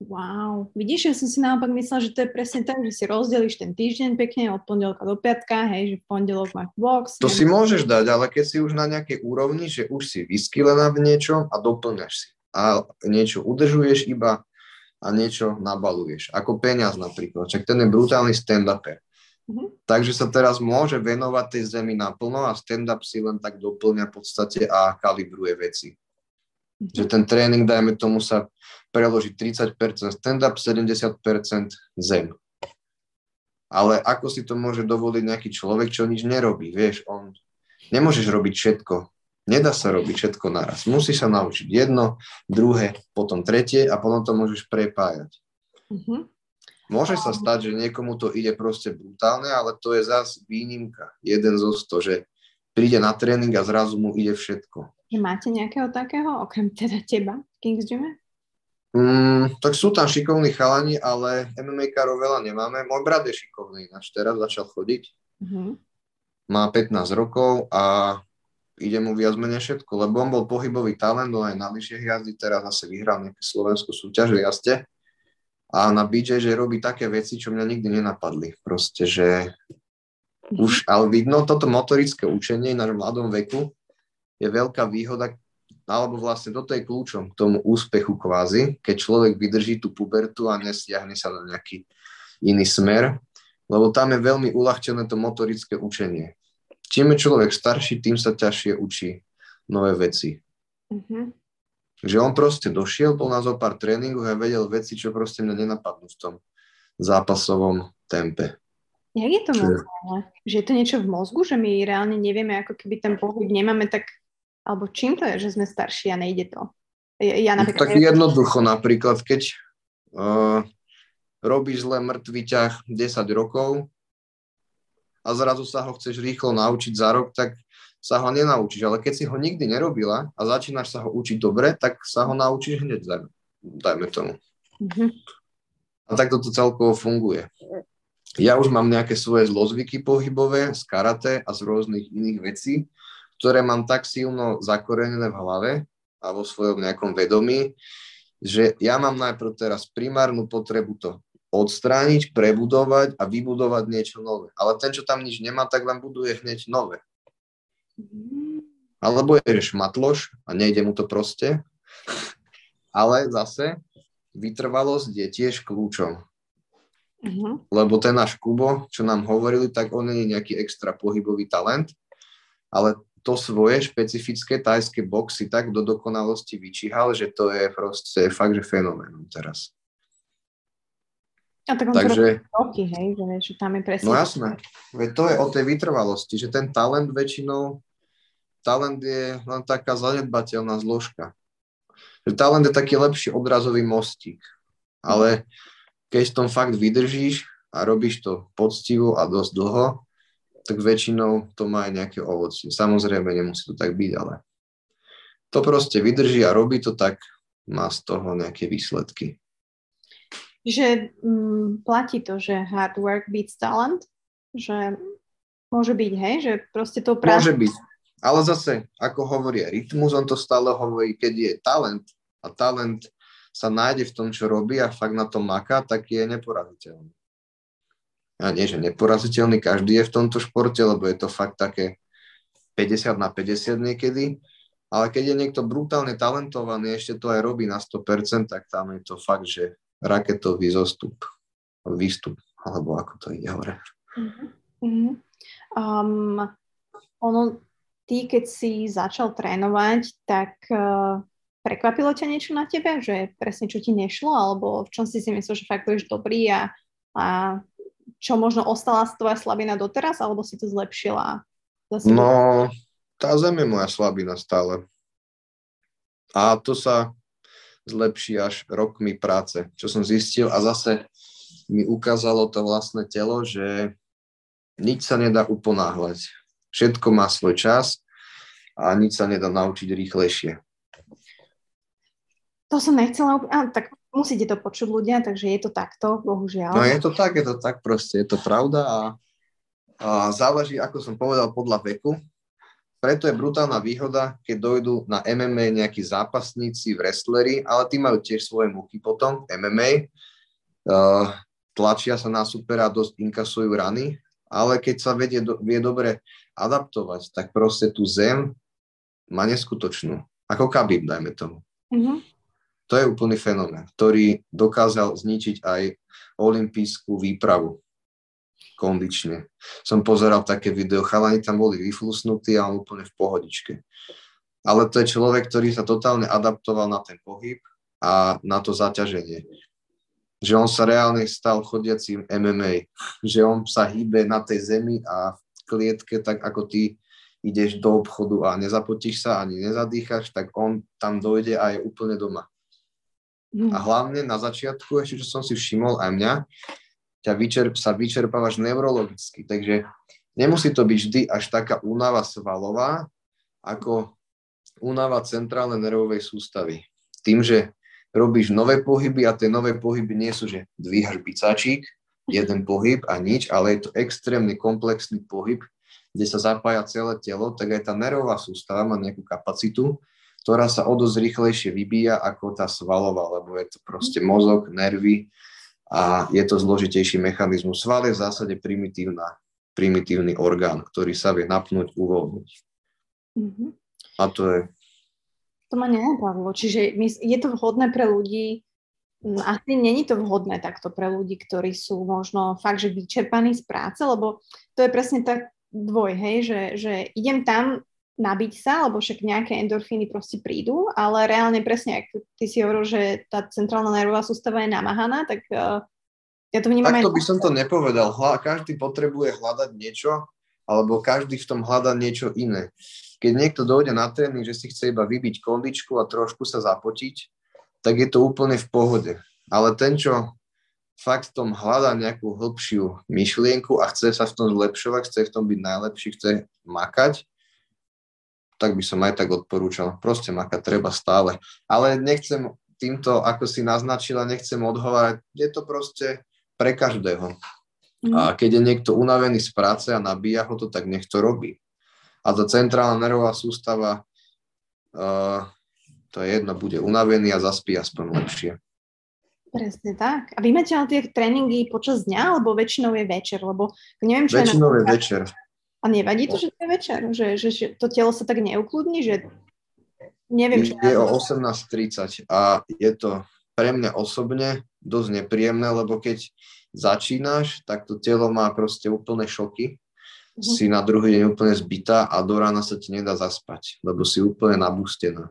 Wow, vidíš, ja som si naopak myslela, že to je presne tak, že si rozdeliš ten týždeň pekne od pondelka do piatka, hej, že v pondelok máš box. To si môžeš dať, ale keď si už na nejakej úrovni, že už si vyskylená v niečom a doplňaš si a niečo udržuješ iba a niečo nabaluješ. Ako peniaz napríklad. Čak ten je brutálny stand-uper. Mm-hmm. Takže sa teraz môže venovať tej zemi naplno a stand-up si len tak doplňa v podstate a kalibruje veci. Mm-hmm. Že ten tréning, dajme tomu, sa preloží 30% stand-up, 70% zem. Ale ako si to môže dovoliť nejaký človek, čo nič nerobí, vieš, on nemôžeš robiť všetko. Nedá sa robiť všetko naraz. Musíš sa naučiť jedno, druhé, potom tretie a potom to môžeš prepájať. Mm-hmm. Môže sa stať, že niekomu to ide proste brutálne, ale to je zase výnimka. Jeden zo sto, že príde na tréning a zrazu mu ide všetko. Máte nejakého takého, okrem teda teba, Kings Gym? Mm, tak sú tam šikovní chalani, ale MMA-károv veľa nemáme. Môj brat je šikovný, náš teraz začal chodiť. Mm-hmm. Má 15 rokov a ide mu viac menej všetko, lebo on bol pohybový talent, on aj na lyžiach jazdí, teraz zase vyhral nejakú slovenskú súťaž v jazde a na BJ, že robí také veci, čo mňa nikdy nenapadli. Proste, že už, ale vidno, toto motorické učenie na mladom veku je veľká výhoda, alebo vlastne toto je kľúčom k tomu úspechu kvázi, keď človek vydrží tú pubertu a nestiahne sa na nejaký iný smer, lebo tam je veľmi uľahčené to motorické učenie čím je človek starší, tým sa ťažšie učí nové veci. Mm-hmm. Že on proste došiel, bol na zo pár tréningoch a vedel veci, čo proste mňa nenapadnú v tom zápasovom tempe. Jak je to možné? Že je to niečo v mozgu, že my reálne nevieme, ako keby ten pohyb nemáme tak, alebo čím to je, že sme starší a nejde to? Ja, napríklad... Tak jednoducho napríklad, keď uh, robíš zle mŕtvý ťah 10 rokov, a zrazu sa ho chceš rýchlo naučiť za rok, tak sa ho nenaučíš. Ale keď si ho nikdy nerobila a začínaš sa ho učiť dobre, tak sa ho naučíš hneď, dajme, dajme tomu. Mm-hmm. A tak toto celkovo funguje. Ja už mám nejaké svoje zlozvyky pohybové z karate a z rôznych iných vecí, ktoré mám tak silno zakorenené v hlave a vo svojom nejakom vedomí, že ja mám najprv teraz primárnu potrebu to odstrániť, prebudovať a vybudovať niečo nové. Ale ten, čo tam nič nemá, tak len buduje hneď nové. Alebo je šmatloš a nejde mu to proste. Ale zase vytrvalosť je tiež kľúčom. Uh-huh. Lebo ten náš Kubo, čo nám hovorili, tak on nie je nejaký extra pohybový talent, ale to svoje špecifické tajské boxy tak do dokonalosti vyčíhal, že to je proste fakt, že fenoménom teraz. A tak on Takže, roky, hej, že, že tam je presne... No jasné, veď to je o tej vytrvalosti, že ten talent väčšinou, talent je len taká zanedbateľná zložka. Že talent je taký lepší odrazový mostík, ale keď v tom fakt vydržíš a robíš to poctivo a dosť dlho, tak väčšinou to má aj nejaké ovocie. Samozrejme, nemusí to tak byť, ale to proste vydrží a robí to tak, má z toho nejaké výsledky. Že mm, platí to, že hard work beats talent? Že môže byť, hej? Že proste to práve... Môže byť. Ale zase, ako hovorí rytmus, on to stále hovorí, keď je talent a talent sa nájde v tom, čo robí a fakt na tom maká, tak je neporaziteľný. A nie, že neporaziteľný, každý je v tomto športe, lebo je to fakt také 50 na 50 niekedy, ale keď je niekto brutálne talentovaný, ešte to aj robí na 100%, tak tam je to fakt, že raketový zostup, výstup, alebo ako to ide hore. Mm-hmm. Um, ono, ty, keď si začal trénovať, tak uh, Prekvapilo ťa niečo na tebe, že presne čo ti nešlo, alebo v čom si si myslel, že fakt budeš dobrý a, a čo možno ostala tvoja slabina doteraz, alebo si to zlepšila? Zase... No, tá zem je moja slabina stále. A to sa zlepší až rokmi práce, čo som zistil a zase mi ukázalo to vlastné telo, že nič sa nedá uponáhľať. Všetko má svoj čas a nič sa nedá naučiť rýchlejšie. To som nechcela, á, tak musíte to počuť ľudia, takže je to takto, bohužiaľ. No je to tak, je to tak proste, je to pravda a, a záleží, ako som povedal, podľa veku. Preto je brutálna výhoda, keď dojdú na MMA nejakí zápasníci, wrestleri, ale tí majú tiež svoje muky potom, MMA. Uh, tlačia sa na supera, dosť inkasujú rany, ale keď sa vedie, vie dobre adaptovať, tak proste tú zem má neskutočnú. Ako Khabib, dajme tomu. Mm-hmm. To je úplný fenomén, ktorý dokázal zničiť aj olimpijskú výpravu kondične. Som pozeral také video, chalani tam boli vyflusnutí a on úplne v pohodičke. Ale to je človek, ktorý sa totálne adaptoval na ten pohyb a na to zaťaženie. Že on sa reálne stal chodiacím MMA. Že on sa hýbe na tej zemi a v klietke, tak ako ty ideš do obchodu a nezapotíš sa ani nezadýchaš, tak on tam dojde a je úplne doma. A hlavne na začiatku, ešte čo som si všimol aj mňa, ťa vyčerp, sa vyčerpávaš neurologicky, takže nemusí to byť vždy až taká únava svalová, ako únava centrálnej nervovej sústavy. Tým, že robíš nové pohyby a tie nové pohyby nie sú, že dvíhaš bicáčik, jeden pohyb a nič, ale je to extrémne komplexný pohyb, kde sa zapája celé telo, tak aj tá nervová sústava má nejakú kapacitu ktorá sa o dosť rýchlejšie vybíja ako tá svalová, lebo je to proste mozog, nervy a je to zložitejší mechanizmus. Sval je v zásade primitívna, primitívny orgán, ktorý sa vie napnúť, uvoľniť. Mm-hmm. A to je... To ma nenapadlo. Čiže je to vhodné pre ľudí, asi není to vhodné takto pre ľudí, ktorí sú možno fakt, že vyčerpaní z práce, lebo to je presne tak dvoj, hej, že, že idem tam nabiť sa, lebo však nejaké endorfíny proste prídu, ale reálne presne, ak ty si hovoril, že tá centrálna nervová sústava je namahaná, tak uh, ja to vnímam Takto aj... by som to nepovedal. Hla, každý potrebuje hľadať niečo, alebo každý v tom hľada niečo iné. Keď niekto dojde na tréning, že si chce iba vybiť kondičku a trošku sa zapotiť, tak je to úplne v pohode. Ale ten, čo fakt v tom hľadá nejakú hĺbšiu myšlienku a chce sa v tom zlepšovať, chce v tom byť najlepší, chce makať, tak by som aj tak odporúčal. Proste makať treba stále. Ale nechcem týmto, ako si naznačila, nechcem odhovárať. Je to proste pre každého. Mm. A keď je niekto unavený z práce a nabíja ho to, tak nech to robí. A tá centrálna nervová sústava, uh, to je jedno, bude unavený a zaspí aspoň lepšie. Presne tak. A vy máte ale tie tréningy počas dňa, alebo väčšinou je večer? Lebo neviem, čo väčšinou je, na... je večer. A nevadí to, že to je večer? Že, že, že to telo sa tak neukludní? Že neviem, čo... Je o 18.30 a je to pre mňa osobne dosť nepríjemné, lebo keď začínaš, tak to telo má proste úplné šoky. Mm-hmm. Si na druhý deň úplne zbytá a do rána sa ti nedá zaspať, lebo si úplne nabustená.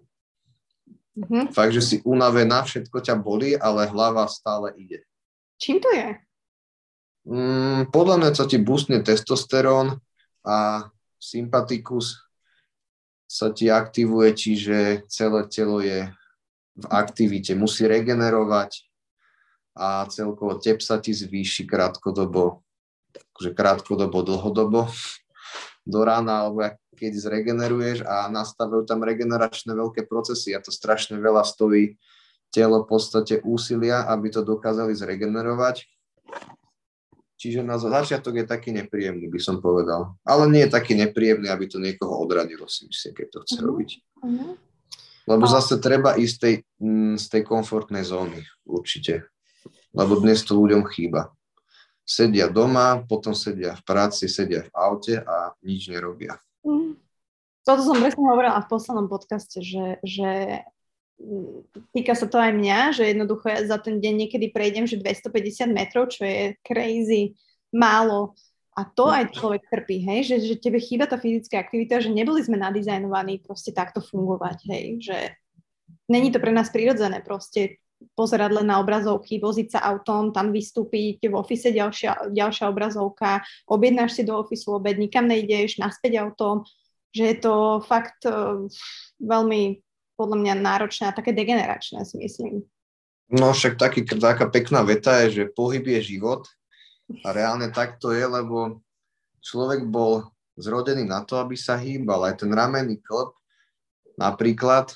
Mm-hmm. Fakt, že si unavená, všetko ťa bolí, ale hlava stále ide. Čím to je? Mm, podľa mňa sa ti boostne testosterón a sympatikus sa ti aktivuje, čiže celé telo je v aktivite. Musí regenerovať a celkovo tep sa ti zvýši krátkodobo, akože krátkodobo, dlhodobo do rána, alebo keď zregeneruješ a nastavujú tam regeneračné veľké procesy a to strašne veľa stojí telo v podstate úsilia, aby to dokázali zregenerovať. Čiže na začiatok je taký nepríjemný, by som povedal. Ale nie je taký nepríjemný, aby to niekoho odradilo, si myslím, keď to chce uh-huh. robiť. Uh-huh. Lebo a... zase treba ísť z tej, mm, z tej komfortnej zóny, určite. Lebo dnes to ľuďom chýba. Sedia doma, potom sedia v práci, sedia v aute a nič nerobia. Mm. Toto som presne hovorila v poslednom podcaste, že, že týka sa to aj mňa, že jednoducho ja za ten deň niekedy prejdem, že 250 metrov, čo je crazy málo. A to aj človek trpí, hej, že, že tebe chýba tá fyzická aktivita, že neboli sme nadizajnovaní proste takto fungovať, hej, že není to pre nás prirodzené proste pozerať len na obrazovky, voziť sa autom, tam vystúpiť, v ofise ďalšia, ďalšia obrazovka, objednáš si do ofisu obed, nikam nejdeš, naspäť autom, že je to fakt uh, veľmi podľa mňa náročné a také degeneračné, si myslím. No však taký, taká pekná veta je, že pohyb je život a reálne tak to je, lebo človek bol zrodený na to, aby sa hýbal. Aj ten ramenný klb, napríklad,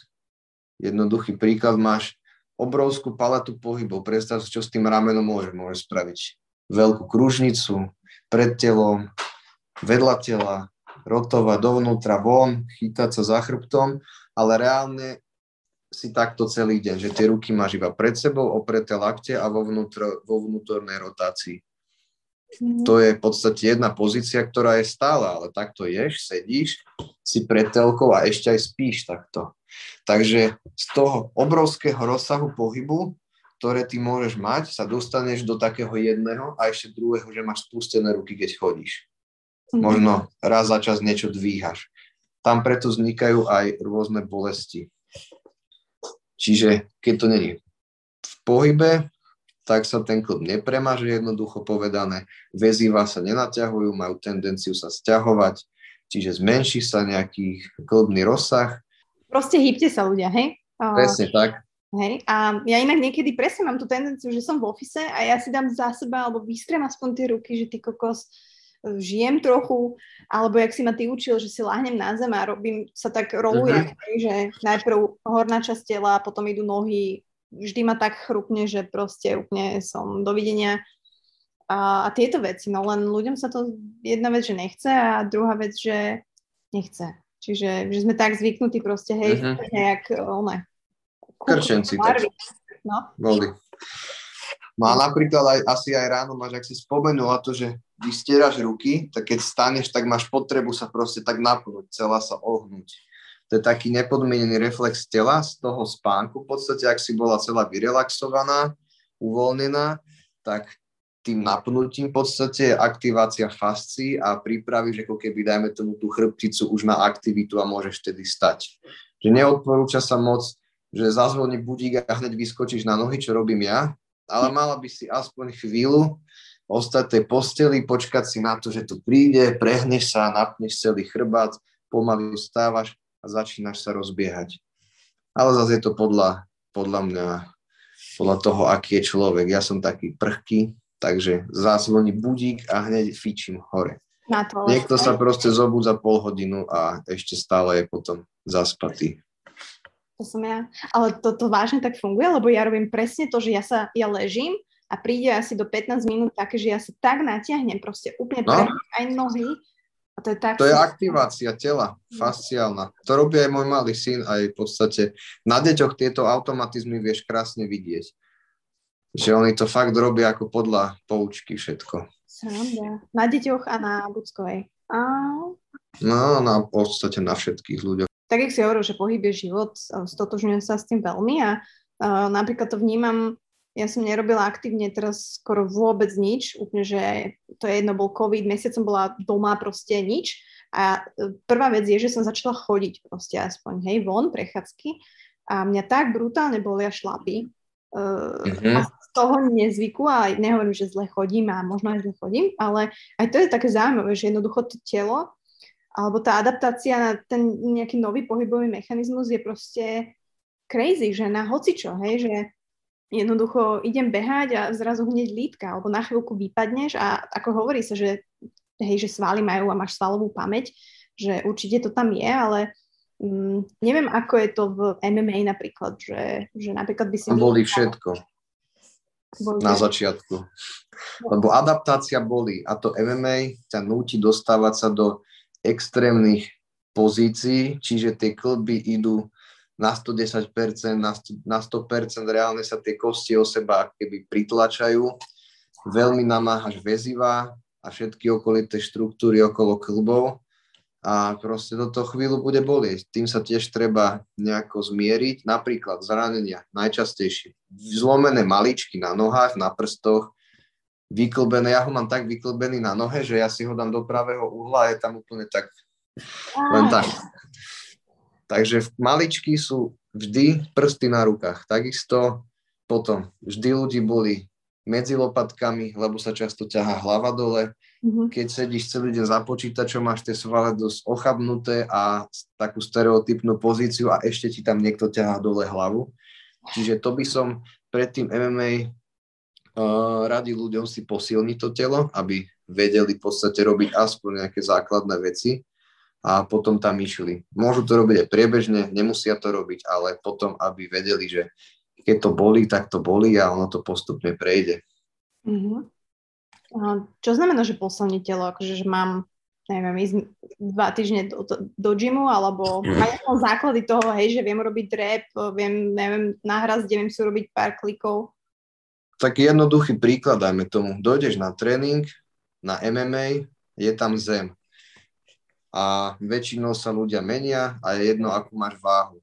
jednoduchý príklad, máš obrovskú paletu pohybov. Predstav si, čo s tým ramenom môže. Môže spraviť veľkú kružnicu pred telom, vedľa tela, rotovať dovnútra, von, chytať sa za chrbtom, ale reálne si takto celý deň, že tie ruky máš iba pred sebou, opreté lakte a vo, vnútro, vo vnútornej rotácii. Mm. To je v podstate jedna pozícia, ktorá je stála, ale takto ješ, sedíš, si pred telkou a ešte aj spíš takto. Takže z toho obrovského rozsahu pohybu, ktoré ty môžeš mať, sa dostaneš do takého jedného a ešte druhého, že máš spustené ruky, keď chodíš. Mhm. Možno raz za čas niečo dvíhaš. Tam preto vznikajú aj rôzne bolesti. Čiže keď to není v pohybe, tak sa ten klub nepremáže jednoducho povedané, väzíva sa nenaťahujú, majú tendenciu sa stiahovať, čiže zmenší sa nejaký klubný rozsah Proste hýbte sa ľudia, hej? Presne tak. Hej, a ja inak niekedy presne mám tú tendenciu, že som v ofise a ja si dám za seba, alebo vystrem aspoň tie ruky, že ty kokos, žijem trochu, alebo jak si ma ty učil, že si láhnem na zem a robím, sa tak rolujem, uh-huh. že najprv horná časť tela, potom idú nohy, vždy ma tak chrupne, že proste úplne som dovidenia. A, a tieto veci, no len ľuďom sa to jedna vec, že nechce a druhá vec, že nechce. Čiže že sme tak zvyknutí proste, hej, uh-huh. nejak, one, Krčenci. No. Boli. No a napríklad aj, asi aj ráno máš, ak si spomenula to, že vystieraš ruky, tak keď staneš, tak máš potrebu sa proste tak napnúť, celá sa ohnúť. To je taký nepodmienený reflex tela z toho spánku. V podstate, ak si bola celá vyrelaxovaná, uvoľnená, tak tým napnutím v podstate aktivácia fascií a pripravíš ako keby, dajme tomu, tú chrbticu už na aktivitu a môžeš tedy stať. Že neodporúča sa moc, že zazvoní budík a hneď vyskočíš na nohy, čo robím ja, ale mala by si aspoň chvíľu ostať tej posteli, počkať si na to, že to príde, prehneš sa, napneš celý chrbát, pomaly vstávaš a začínaš sa rozbiehať. Ale zase je to podľa, podľa mňa, podľa toho, aký je človek. Ja som taký prchký, takže zazvoní budík a hneď fičím hore. Na to, Niekto sa proste zobúdza pol hodinu a ešte stále je potom zaspatý. To som ja. Ale toto to vážne tak funguje, lebo ja robím presne to, že ja sa, ja ležím a príde asi do 15 minút také, že ja sa tak natiahnem, proste úplne no. aj nohy a to je, tak to je aktivácia tela, fasciálna. To robí aj môj malý syn aj v podstate. Na deťoch tieto automatizmy vieš krásne vidieť. Že oni to fakt robia ako podľa poučky všetko. Sranda. Na deťoch a na Buckovej. A... No, na, v podstate na všetkých ľuďoch. Tak, jak si hovoril, že pohyb je život, stotožňujem sa s tým veľmi a uh, napríklad to vnímam ja som nerobila aktívne teraz skoro vôbec nič, úplne, že to je jedno, bol COVID, mesiac som bola doma, proste nič. A e, prvá vec je, že som začala chodiť proste aspoň, hej, von, prechádzky. A mňa tak brutálne bolia šlapy. Uh, mm-hmm. A z toho nezvyku, a nehovorím, že zle chodím a možno aj zle chodím, ale aj to je také zaujímavé, že jednoducho to telo alebo tá adaptácia na ten nejaký nový pohybový mechanizmus je proste crazy, že na hocičo, hej, že jednoducho idem behať a zrazu hneď lítka, alebo na chvíľku vypadneš a ako hovorí sa, že, hej, že svaly majú a máš svalovú pamäť, že určite to tam je, ale mm, neviem, ako je to v MMA napríklad, že, že napríklad by si... Boli všetko. Boli na začiatku. Lebo adaptácia boli a to MMA ťa núti dostávať sa do extrémnych pozícií, čiže tie klby idú na 110%, na 100%, na 100% reálne sa tie kosti o seba keby pritlačajú, veľmi namáhaš väziva a všetky okolité štruktúry okolo klbov a proste toto chvíľu bude bolieť. Tým sa tiež treba nejako zmieriť. Napríklad zranenia, najčastejšie. Zlomené maličky na nohách, na prstoch, vyklbené. Ja ho mám tak vyklbený na nohe, že ja si ho dám do pravého uhla a je tam úplne tak, len tak. Takže maličky sú vždy prsty na rukách. Takisto potom vždy ľudí boli medzi lopatkami, lebo sa často ťahá hlava dole. Mm-hmm. Keď sedíš celý deň za počítačom, máš tie svale dosť ochabnuté a takú stereotypnú pozíciu a ešte ti tam niekto ťahá dole hlavu. Čiže to by som pred tým MMA radil ľuďom si posilniť to telo, aby vedeli v podstate robiť aspoň nejaké základné veci a potom tam išli. Môžu to robiť aj priebežne, nemusia to robiť, ale potom, aby vedeli, že keď to boli, tak to boli a ono to postupne prejde. Mm-hmm. Čo znamená, že posilniť telo? Akože, že mám, neviem, ísť dva týždne do, do, do gymu, alebo majú základy toho, hej, že viem robiť drep, viem, neviem, nahrazť, viem si urobiť pár klikov. Tak jednoduchý príklad, dajme tomu. Dojdeš na tréning, na MMA, je tam zem a väčšinou sa ľudia menia a je jedno, akú máš váhu.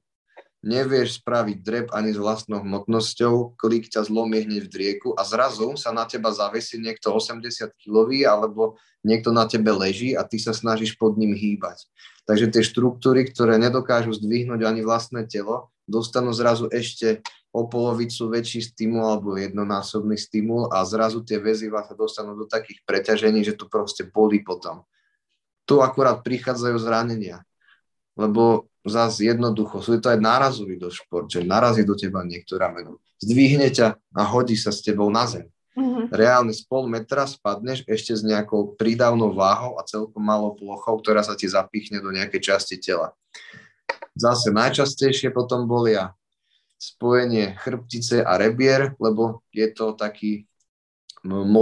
Nevieš spraviť drep ani s vlastnou hmotnosťou, klik ťa zlomie hneď v drieku a zrazu sa na teba zavesí niekto 80 kilový alebo niekto na tebe leží a ty sa snažíš pod ním hýbať. Takže tie štruktúry, ktoré nedokážu zdvihnúť ani vlastné telo, dostanú zrazu ešte o polovicu väčší stimul alebo jednonásobný stimul a zrazu tie väziva sa dostanú do takých preťažení, že to proste bolí potom tu akurát prichádzajú zranenia. Lebo zase jednoducho, sú to aj nárazový do šport, že narazí do teba niekto rameno. Zdvihne ťa a hodí sa s tebou na zem. Mm-hmm. Reálne z pol metra spadneš ešte s nejakou prídavnou váhou a celkom malou plochou, ktorá sa ti zapichne do nejakej časti tela. Zase najčastejšie potom bolia spojenie chrbtice a rebier, lebo je to taký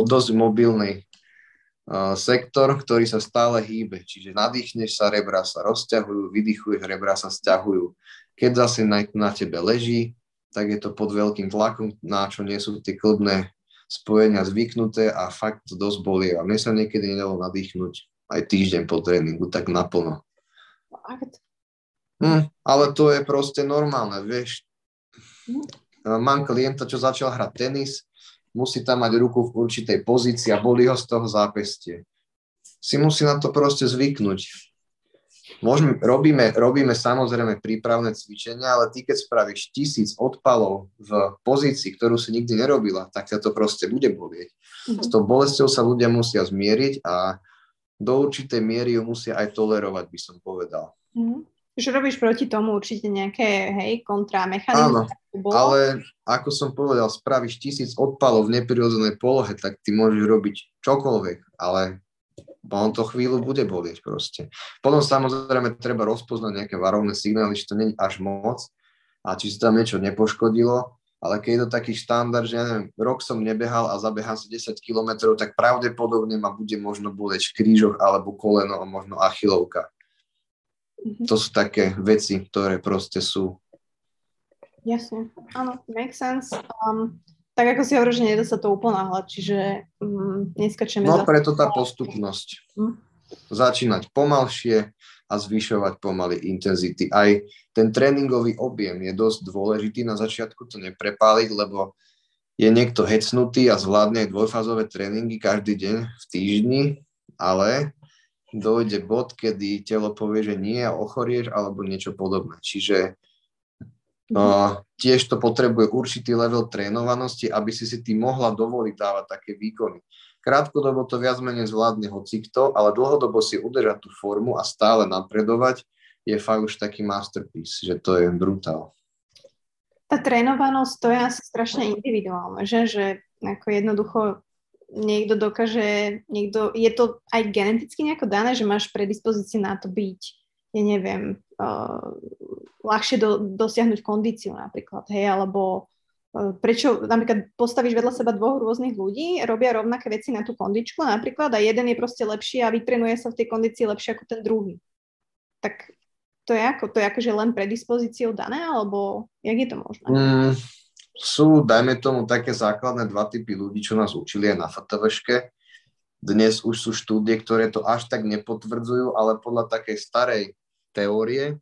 dosť mobilný sektor, ktorý sa stále hýbe. Čiže nadýchneš sa, rebra sa rozťahujú, vydychuješ, rebra sa stiahujú. Keď zase na, na tebe leží, tak je to pod veľkým tlakom, na čo nie sú tie klbné spojenia zvyknuté a fakt to dosť bolí. A mne sa niekedy nedalo nadýchnuť aj týždeň po tréningu, tak naplno. Hm, ale to je proste normálne, vieš. Hm. Mám klienta, čo začal hrať tenis, musí tam mať ruku v určitej pozícii a boli ho z toho zápestie. Si musí na to proste zvyknúť. Môžeme, robíme, robíme samozrejme prípravné cvičenia, ale ty keď spravíš tisíc odpalov v pozícii, ktorú si nikdy nerobila, tak ťa to proste bude bolieť. Mm-hmm. S tou bolesťou sa ľudia musia zmieriť a do určitej miery ju musia aj tolerovať, by som povedal. Mm-hmm. Že robíš proti tomu určite nejaké, hej, kontramechanizmy? Áno, ale ako som povedal, spravíš tisíc odpalov v neprirodzenej polohe, tak ty môžeš robiť čokoľvek, ale on to chvíľu bude bolieť proste. Potom samozrejme treba rozpoznať nejaké varovné signály, či to nie je až moc a či sa tam niečo nepoškodilo ale keď je to taký štandard, že ja neviem, rok som nebehal a zabehám si 10 km, tak pravdepodobne ma bude možno boleť krížok alebo koleno a možno achilovka. Mm-hmm. To sú také veci, ktoré proste sú. Jasne, áno, make sense. Um, tak ako si hovoríš, že nedá sa to uponáhľať, čiže um, neskačeme No za... preto tá postupnosť. Mm. Začínať pomalšie, a zvyšovať pomaly intenzity. Aj ten tréningový objem je dosť dôležitý. Na začiatku to neprepáliť, lebo je niekto hecnutý a zvládne aj dvojfázové tréningy každý deň v týždni, ale dojde bod, kedy telo povie, že nie a ochorieš alebo niečo podobné. Čiže uh, tiež to potrebuje určitý level trénovanosti, aby si si ty mohla dovoliť dávať také výkony. Krátkodobo to viac menej zvládne hocikto, ale dlhodobo si udržať tú formu a stále napredovať je fakt už taký masterpiece, že to je brutál. Tá trénovanosť to je asi strašne individuálne, že? že ako jednoducho niekto dokáže, niekto, je to aj geneticky nejako dané, že máš predispozície na to byť, ja neviem, uh, ľahšie do, dosiahnuť kondíciu napríklad, hej, alebo E, prečo napríklad postavíš vedľa seba dvoch rôznych ľudí, robia rovnaké veci na tú kondičku napríklad a jeden je proste lepší a vytrenuje sa v tej kondícii lepšie ako ten druhý. Tak to je ako? To je akože len predispozíciou dané, alebo jak je to možné? Mm, sú, dajme tomu, také základné dva typy ľudí, čo nás učili aj na FTVške. Dnes už sú štúdie, ktoré to až tak nepotvrdzujú, ale podľa takej starej teórie,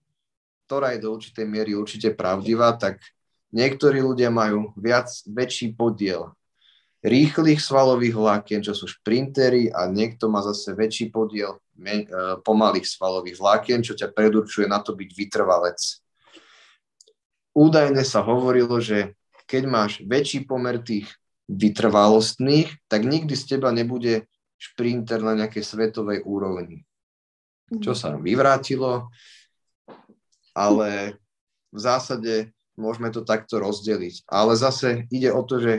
ktorá je do určitej miery určite pravdivá, tak Niektorí ľudia majú viac, väčší podiel rýchlych svalových vlákien, čo sú šprintery a niekto má zase väčší podiel men, e, pomalých svalových vlákien, čo ťa predurčuje na to byť vytrvalec. Údajne sa hovorilo, že keď máš väčší pomer tých vytrvalostných, tak nikdy z teba nebude šprinter na nejakej svetovej úrovni. Čo sa vyvrátilo, ale v zásade môžeme to takto rozdeliť. Ale zase ide o to, že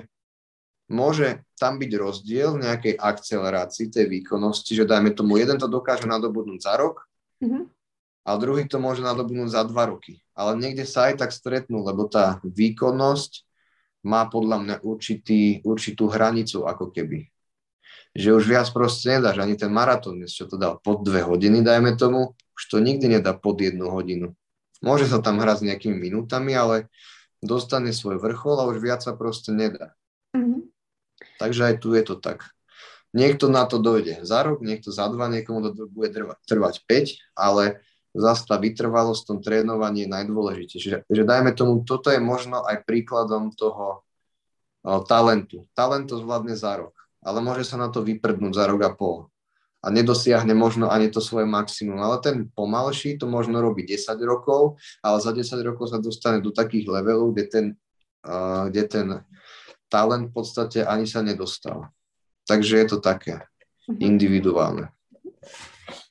môže tam byť rozdiel v nejakej akcelerácii tej výkonnosti, že dajme tomu, jeden to dokáže nadobudnúť za rok mm-hmm. a druhý to môže nadobudnúť za dva roky. Ale niekde sa aj tak stretnú, lebo tá výkonnosť má podľa mňa určitý, určitú hranicu ako keby. Že už viac proste nedáš, ani ten maratón, čo to dal pod dve hodiny, dajme tomu, už to nikdy nedá pod jednu hodinu. Môže sa tam hrať s nejakými minútami, ale dostane svoj vrchol a už viac sa proste nedá. Mm-hmm. Takže aj tu je to tak. Niekto na to dojde za rok, niekto za dva, niekomu to bude trvať 5, ale zase tá vytrvalosť v tom trénovaní je najdôležitejšie. Že, že dajme tomu, toto je možno aj príkladom toho o, talentu. Talent to zvládne za rok, ale môže sa na to vyprdnúť za rok a pol a nedosiahne možno ani to svoje maximum. Ale ten pomalší to možno robí 10 rokov, ale za 10 rokov sa dostane do takých levelov, kde ten, uh, kde ten talent v podstate ani sa nedostal. Takže je to také mhm. individuálne.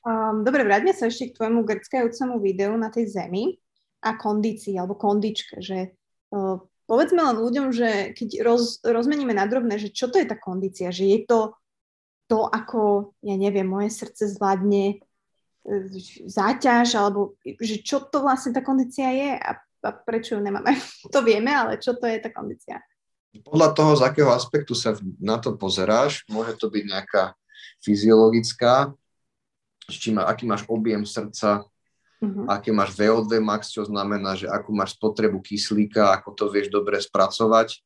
Um, dobre, vráťme sa ešte k tvojmu grckajúcemu videu na tej zemi a kondícii alebo kondičke, že uh, povedzme len ľuďom, že keď roz, rozmeníme na drobné, že čo to je tá kondícia, že je to to, ako, ja neviem, moje srdce zvládne e, záťaž, alebo že čo to vlastne tá kondícia je a, a prečo ju nemáme. To vieme, ale čo to je tá kondícia? Podľa toho, z akého aspektu sa na to pozeráš, môže to byť nejaká fyziologická, či má, aký máš objem srdca, uh-huh. aké máš VO2 max, čo znamená, že akú máš spotrebu kyslíka, ako to vieš dobre spracovať,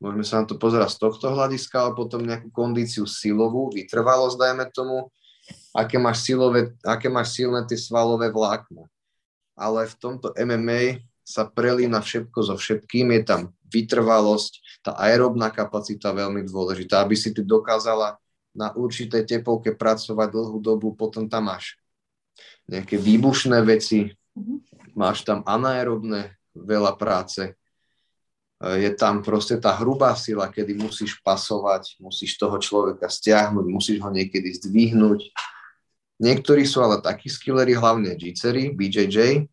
Môžeme sa na to pozerať z tohto hľadiska, ale potom nejakú kondíciu silovú, vytrvalosť, dajme tomu, aké máš, silové, aké máš silné tie svalové vlákna. Ale v tomto MMA sa prelína všetko so všetkým, je tam vytrvalosť, tá aerobná kapacita veľmi dôležitá, aby si ty dokázala na určitej teplovke pracovať dlhú dobu, potom tam máš nejaké výbušné veci, mhm. máš tam anaerobné veľa práce, je tam proste tá hrubá sila, kedy musíš pasovať, musíš toho človeka stiahnuť, musíš ho niekedy zdvihnúť. Niektorí sú ale takí skillery, hlavne Jitsery, BJJ,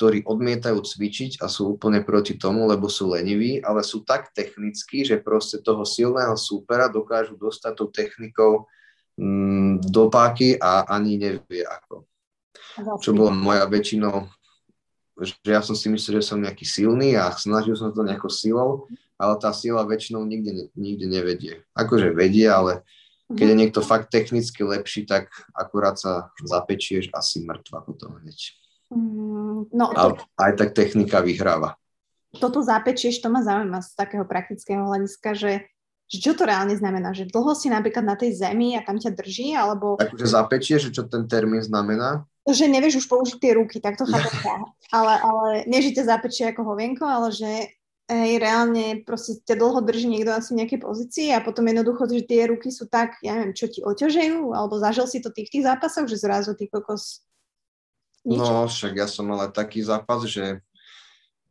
ktorí odmietajú cvičiť a sú úplne proti tomu, lebo sú leniví, ale sú tak technickí, že proste toho silného súpera dokážu dostať tou technikou mm, do páky a ani nevie ako. Čo bola moja väčšinou že ja som si myslel, že som nejaký silný a snažil som to nejakou silou, ale tá sila väčšinou nikde, nikde nevedie. Akože vedie, ale keď je mhm. niekto fakt technicky lepší, tak akurát sa zapečieš asi mŕtva potom hneď. Mm, no, to... A aj tak technika vyhráva. Toto zapečieš, to ma zaujíma z takého praktického hľadiska, že, že čo to reálne znamená? Že dlho si napríklad na tej zemi a tam ťa drží, alebo... Takže zapečieš, čo ten termín znamená? že nevieš už použiť tie ruky, tak to chápem ja. Ale, ale nie, že ťa zapečie ako hovienko, ale že hej, reálne proste ťa dlho drží niekto asi v nejakej pozícii a potom jednoducho, že tie ruky sú tak, ja neviem, čo ti oťažujú, alebo zažil si to tých tých zápasoch, že zrazu ty kokos... No, však ja som mal taký zápas, že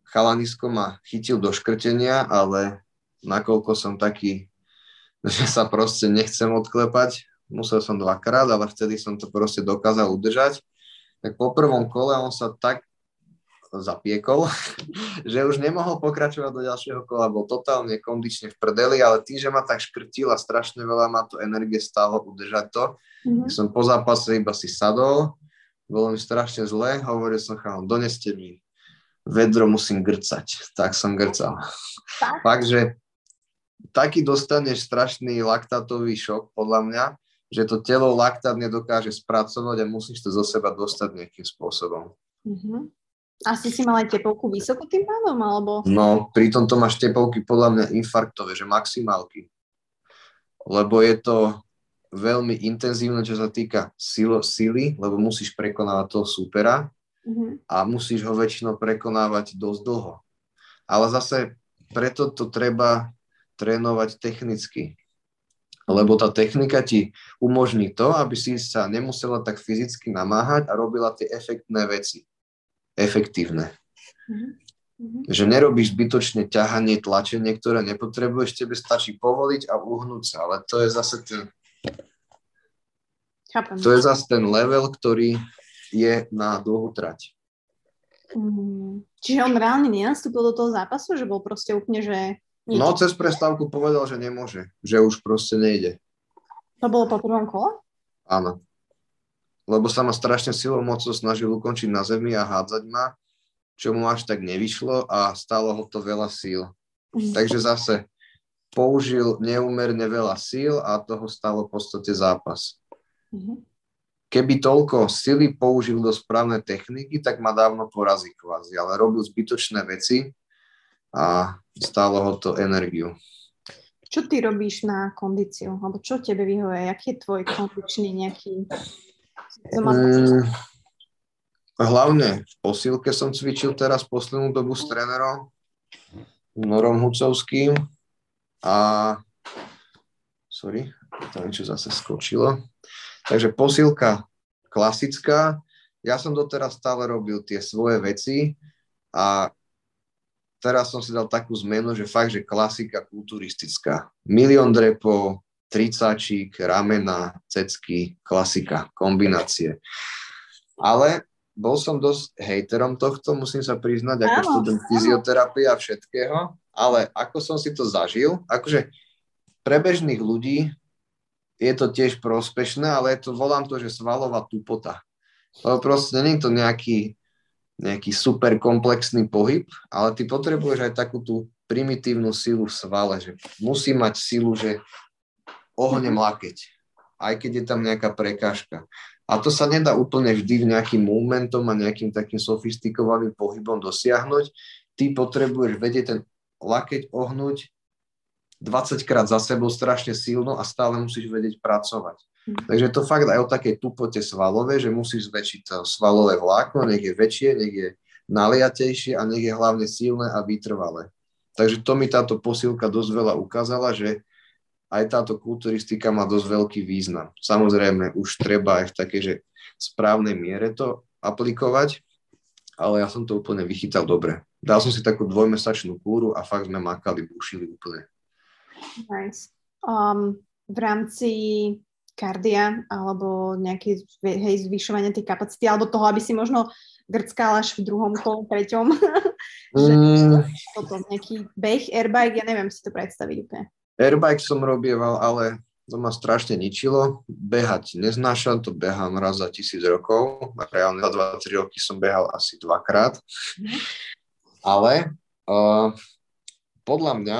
chalanisko ma chytil do škrtenia, ale nakoľko som taký, že sa proste nechcem odklepať, musel som dvakrát, ale vtedy som to proste dokázal udržať tak po prvom kole on sa tak zapiekol, že už nemohol pokračovať do ďalšieho kola, bol totálne kondične v prdeli, ale tým, že ma tak škrtil a strašne veľa ma to energie stálo udržať to, mm-hmm. som po zápase iba si sadol, bolo mi strašne zle, hovoril som chalom, doneste mi vedro, musím grcať. Tak som grcal. Tak? Fakt, že taký dostaneš strašný laktátový šok, podľa mňa, že to telo laktát nedokáže spracovať a musíš to zo seba dostať nejakým spôsobom. Mm-hmm. Asi si mal aj tepelku vysoko tým pádom, alebo? No, pri tomto máš tepelky podľa mňa infarktové, že maximálky. Lebo je to veľmi intenzívne, čo sa týka silo, sily, lebo musíš prekonávať toho supera mm-hmm. a musíš ho väčšinou prekonávať dosť dlho. Ale zase preto to treba trénovať technicky lebo tá technika ti umožní to, aby si sa nemusela tak fyzicky namáhať a robila tie efektné veci. Efektívne. Mm-hmm. Že nerobíš zbytočne ťahanie, tlačenie, ktoré nepotrebuješ, tebe stačí povoliť a uhnúť sa, ale to je zase ten... Chápem. To je zase ten level, ktorý je na dlhú trať. Mm. Čiže on reálne nenastúpil do toho zápasu, že bol proste úplne, že nič. No cez prestávku povedal, že nemôže, že už proste nejde. To bolo po prvom kole? Áno. Lebo sa ma strašne silou mocou snažil ukončiť na zemi a hádzať ma, čo mu až tak nevyšlo a stalo ho to veľa síl. Mm. Takže zase použil neumerne veľa síl a toho stalo v podstate zápas. Mm. Keby toľko sily použil do správnej techniky, tak ma dávno porazí kvázi, ale robil zbytočné veci, a stálo ho to energiu. Čo ty robíš na kondíciu? Alebo čo tebe vyhovuje? Aký je tvoj kondičný nejaký... Mm, hlavne v posilke som cvičil teraz poslednú dobu s trénerom Norom Hucovským a sorry, to niečo zase skočilo. Takže posilka klasická. Ja som doteraz stále robil tie svoje veci a teraz som si dal takú zmenu, že fakt, že klasika kulturistická. Milión drepov, tricačík, ramena, cecky, klasika, kombinácie. Ale bol som dosť hejterom tohto, musím sa priznať, ako študent fyzioterapie a všetkého, ale ako som si to zažil, akože pre bežných ľudí je to tiež prospešné, ale to, volám to, že svalová tupota. Lebo proste je to nejaký nejaký super komplexný pohyb, ale ty potrebuješ aj takú tú primitívnu silu v svale, že musí mať silu, že ohnem lakeť, aj keď je tam nejaká prekážka. A to sa nedá úplne vždy nejakým momentom a nejakým takým sofistikovaným pohybom dosiahnuť. Ty potrebuješ vedieť ten lakeť ohnúť 20 krát za sebou strašne silno a stále musíš vedieť pracovať. Mhm. Takže to fakt aj o takej tupote svalové, že musíš zväčšiť to svalové vlákno, nech je väčšie, nech je naliatejšie a nech je hlavne silné a vytrvalé. Takže to mi táto posilka dosť veľa ukázala, že aj táto kulturistika má dosť veľký význam. Samozrejme, už treba aj v takej že správnej miere to aplikovať, ale ja som to úplne vychytal dobre. Dal som si takú dvojmesačnú kúru a fakt sme makali, bušili úplne. Nice. Um, v rámci kardia alebo nejaké hej, zvyšovanie tej kapacity alebo toho, aby si možno grckal až v druhom kole, treťom. že mm. toto, nejaký beh, airbike, ja neviem si to predstaviť úplne. Airbike som robieval, ale to ma strašne ničilo. Behať neznášam, to behám raz za tisíc rokov. Reálne za 23 roky som behal asi dvakrát. Mm. Ale uh, podľa mňa,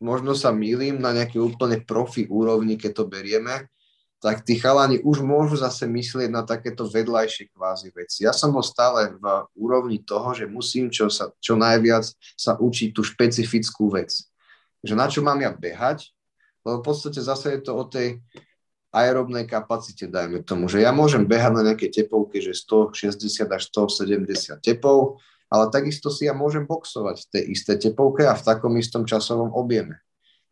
možno sa mýlim na nejaké úplne profi úrovni, keď to berieme, tak tí chalani už môžu zase myslieť na takéto vedľajšie kvázi veci. Ja som bol stále v úrovni toho, že musím čo, sa, čo najviac sa učiť tú špecifickú vec. Že na čo mám ja behať, lebo v podstate zase je to o tej aerobnej kapacite, dajme tomu, že ja môžem behať na nejakej tepovke, že 160 až 170 tepov, ale takisto si ja môžem boxovať v tej isté tepovke a v takom istom časovom objeme.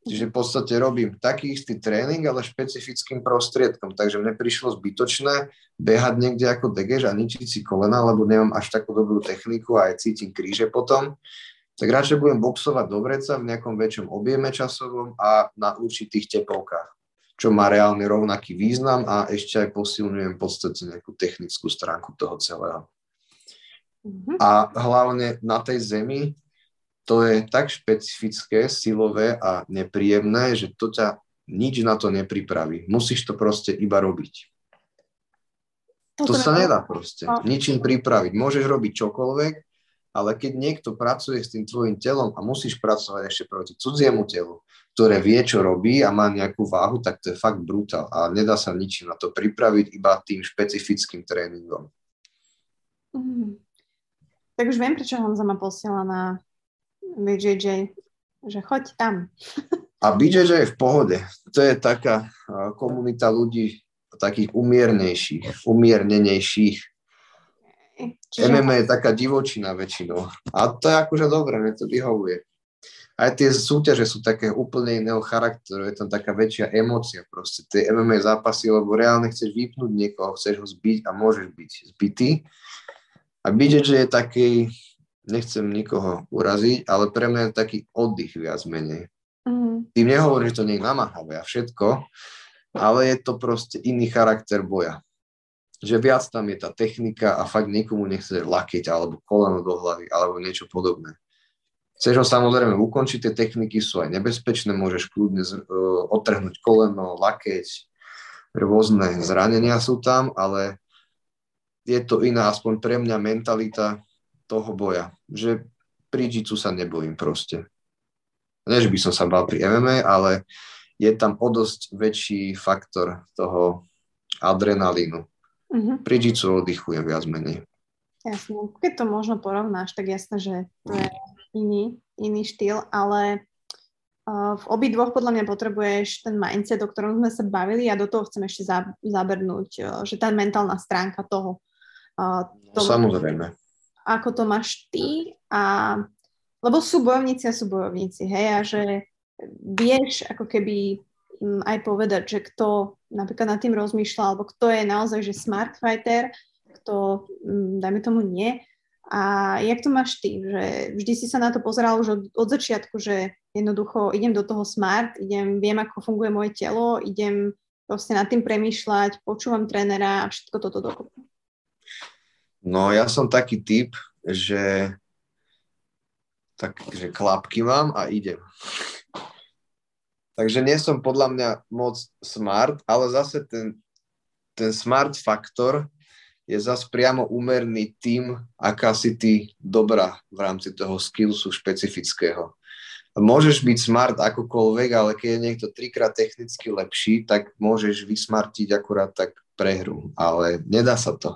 Čiže v podstate robím taký istý tréning, ale špecifickým prostriedkom. Takže mne prišlo zbytočné behať niekde ako degež a ničiť si kolena, lebo nemám až takú dobrú techniku a aj cítim kríže potom. Tak radšej budem boxovať do vreca v nejakom väčšom objeme časovom a na určitých tepovkách, čo má reálne rovnaký význam a ešte aj posilňujem v podstate nejakú technickú stránku toho celého. Mm-hmm. A hlavne na tej zemi to je tak špecifické, silové a nepríjemné, že to ťa nič na to nepripraví. Musíš to proste iba robiť. To, to sa nedá proste. No. Ničím pripraviť. Môžeš robiť čokoľvek, ale keď niekto pracuje s tým tvojim telom a musíš pracovať ešte proti cudziemu telu, ktoré vie, čo robí a má nejakú váhu, tak to je fakt brutál. A nedá sa ničím na to pripraviť, iba tým špecifickým tréningom. Mm. Tak už viem, prečo Honza ma posiela na BJJ, že choď tam. A BJJ je v pohode. To je taká komunita ľudí takých umiernejších, umiernenejších. Čiže... MMA je taká divočina väčšinou. A to je akože dobré, mne to vyhovuje. Aj tie súťaže sú také úplne iného charakteru, je tam taká väčšia emócia proste. Tie MMA zápasy, lebo reálne chceš vypnúť niekoho, chceš ho zbiť a môžeš byť zbytý. A BJJ je taký, nechcem nikoho uraziť, ale pre mňa je taký oddych viac menej. Mm. Tým nehovorím, že to nie je namáhavé a všetko, ale je to proste iný charakter boja. Že viac tam je tá technika a fakt nikomu nechce lakeť alebo koleno do hlavy alebo niečo podobné. Chceš ho samozrejme ukončiť, tie techniky sú aj nebezpečné, môžeš kľudne uh, otrhnúť koleno, lakeť, rôzne zranenia sú tam, ale je to iná, aspoň pre mňa mentalita toho boja. Že pri jiu sa nebojím proste. Nie, že by som sa bal pri MMA, ale je tam o dosť väčší faktor toho adrenalínu. Mm-hmm. Pri jiu oddychujem viac menej. Jasne. Keď to možno porovnáš, tak jasné, že to je iný, iný štýl, ale v obidvoch podľa mňa potrebuješ ten mindset, o ktorom sme sa bavili a do toho chcem ešte zabrnúť, uh, že tá mentálna stránka toho. Uh, toho Samozrejme ako to máš ty a lebo sú bojovníci a sú bojovníci, hej, a že vieš ako keby mm, aj povedať, že kto napríklad nad tým rozmýšľa, alebo kto je naozaj, že smart fighter, kto, mm, dajme tomu, nie. A jak to máš ty? Že vždy si sa na to pozeral už od, od začiatku, že jednoducho idem do toho smart, idem, viem, ako funguje moje telo, idem proste nad tým premýšľať, počúvam trénera a všetko toto dokopy. No ja som taký typ, že tak, že klapky mám a idem. Takže nie som podľa mňa moc smart, ale zase ten, ten smart faktor je zase priamo úmerný tým, aká si ty dobrá v rámci toho skillsu špecifického. Môžeš byť smart akokoľvek, ale keď je niekto trikrát technicky lepší, tak môžeš vysmartiť akurát tak prehru, ale nedá sa to.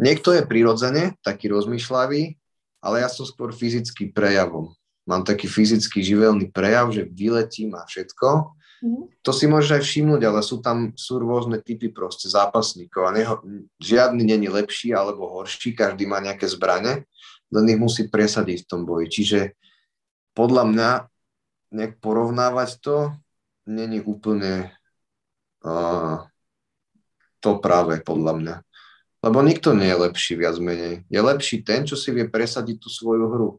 Niekto je prirodzene taký rozmýšľavý, ale ja som skôr fyzický prejavom. Mám taký fyzický živelný prejav, že vyletím a všetko. Mm-hmm. To si môžeš aj všimnúť, ale sú tam sú rôzne typy proste zápasníkov a neho, žiadny není lepší alebo horší, každý má nejaké zbrane, len ich musí presadiť v tom boji. Čiže podľa mňa nejak porovnávať to není úplne uh, to práve podľa mňa. Lebo nikto nie je lepší viac menej. Je lepší ten, čo si vie presadiť tú svoju hru.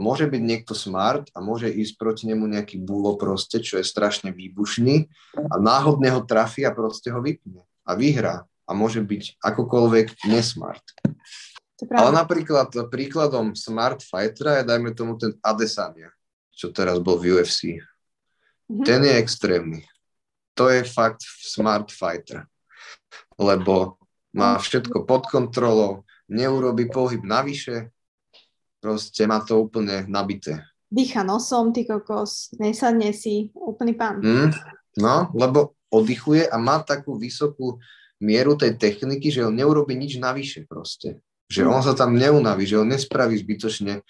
Môže byť niekto smart a môže ísť proti nemu nejaký búlo proste, čo je strašne výbušný a náhodne ho trafí a proste ho vypne a vyhrá a môže byť akokoľvek nesmart. Ale napríklad príkladom smart fightera je dajme tomu ten Adesanya, čo teraz bol v UFC. Mm-hmm. Ten je extrémny. to je fakt smart fighter. Lebo má všetko pod kontrolou, neurobi pohyb navyše, proste má to úplne nabité. Dýcha nosom, ty kokos, nesadne si, úplný pán. Mm, no, lebo oddychuje a má takú vysokú mieru tej techniky, že on neurobi nič navyše proste. Že on sa tam neunaví, že on nespraví zbytočne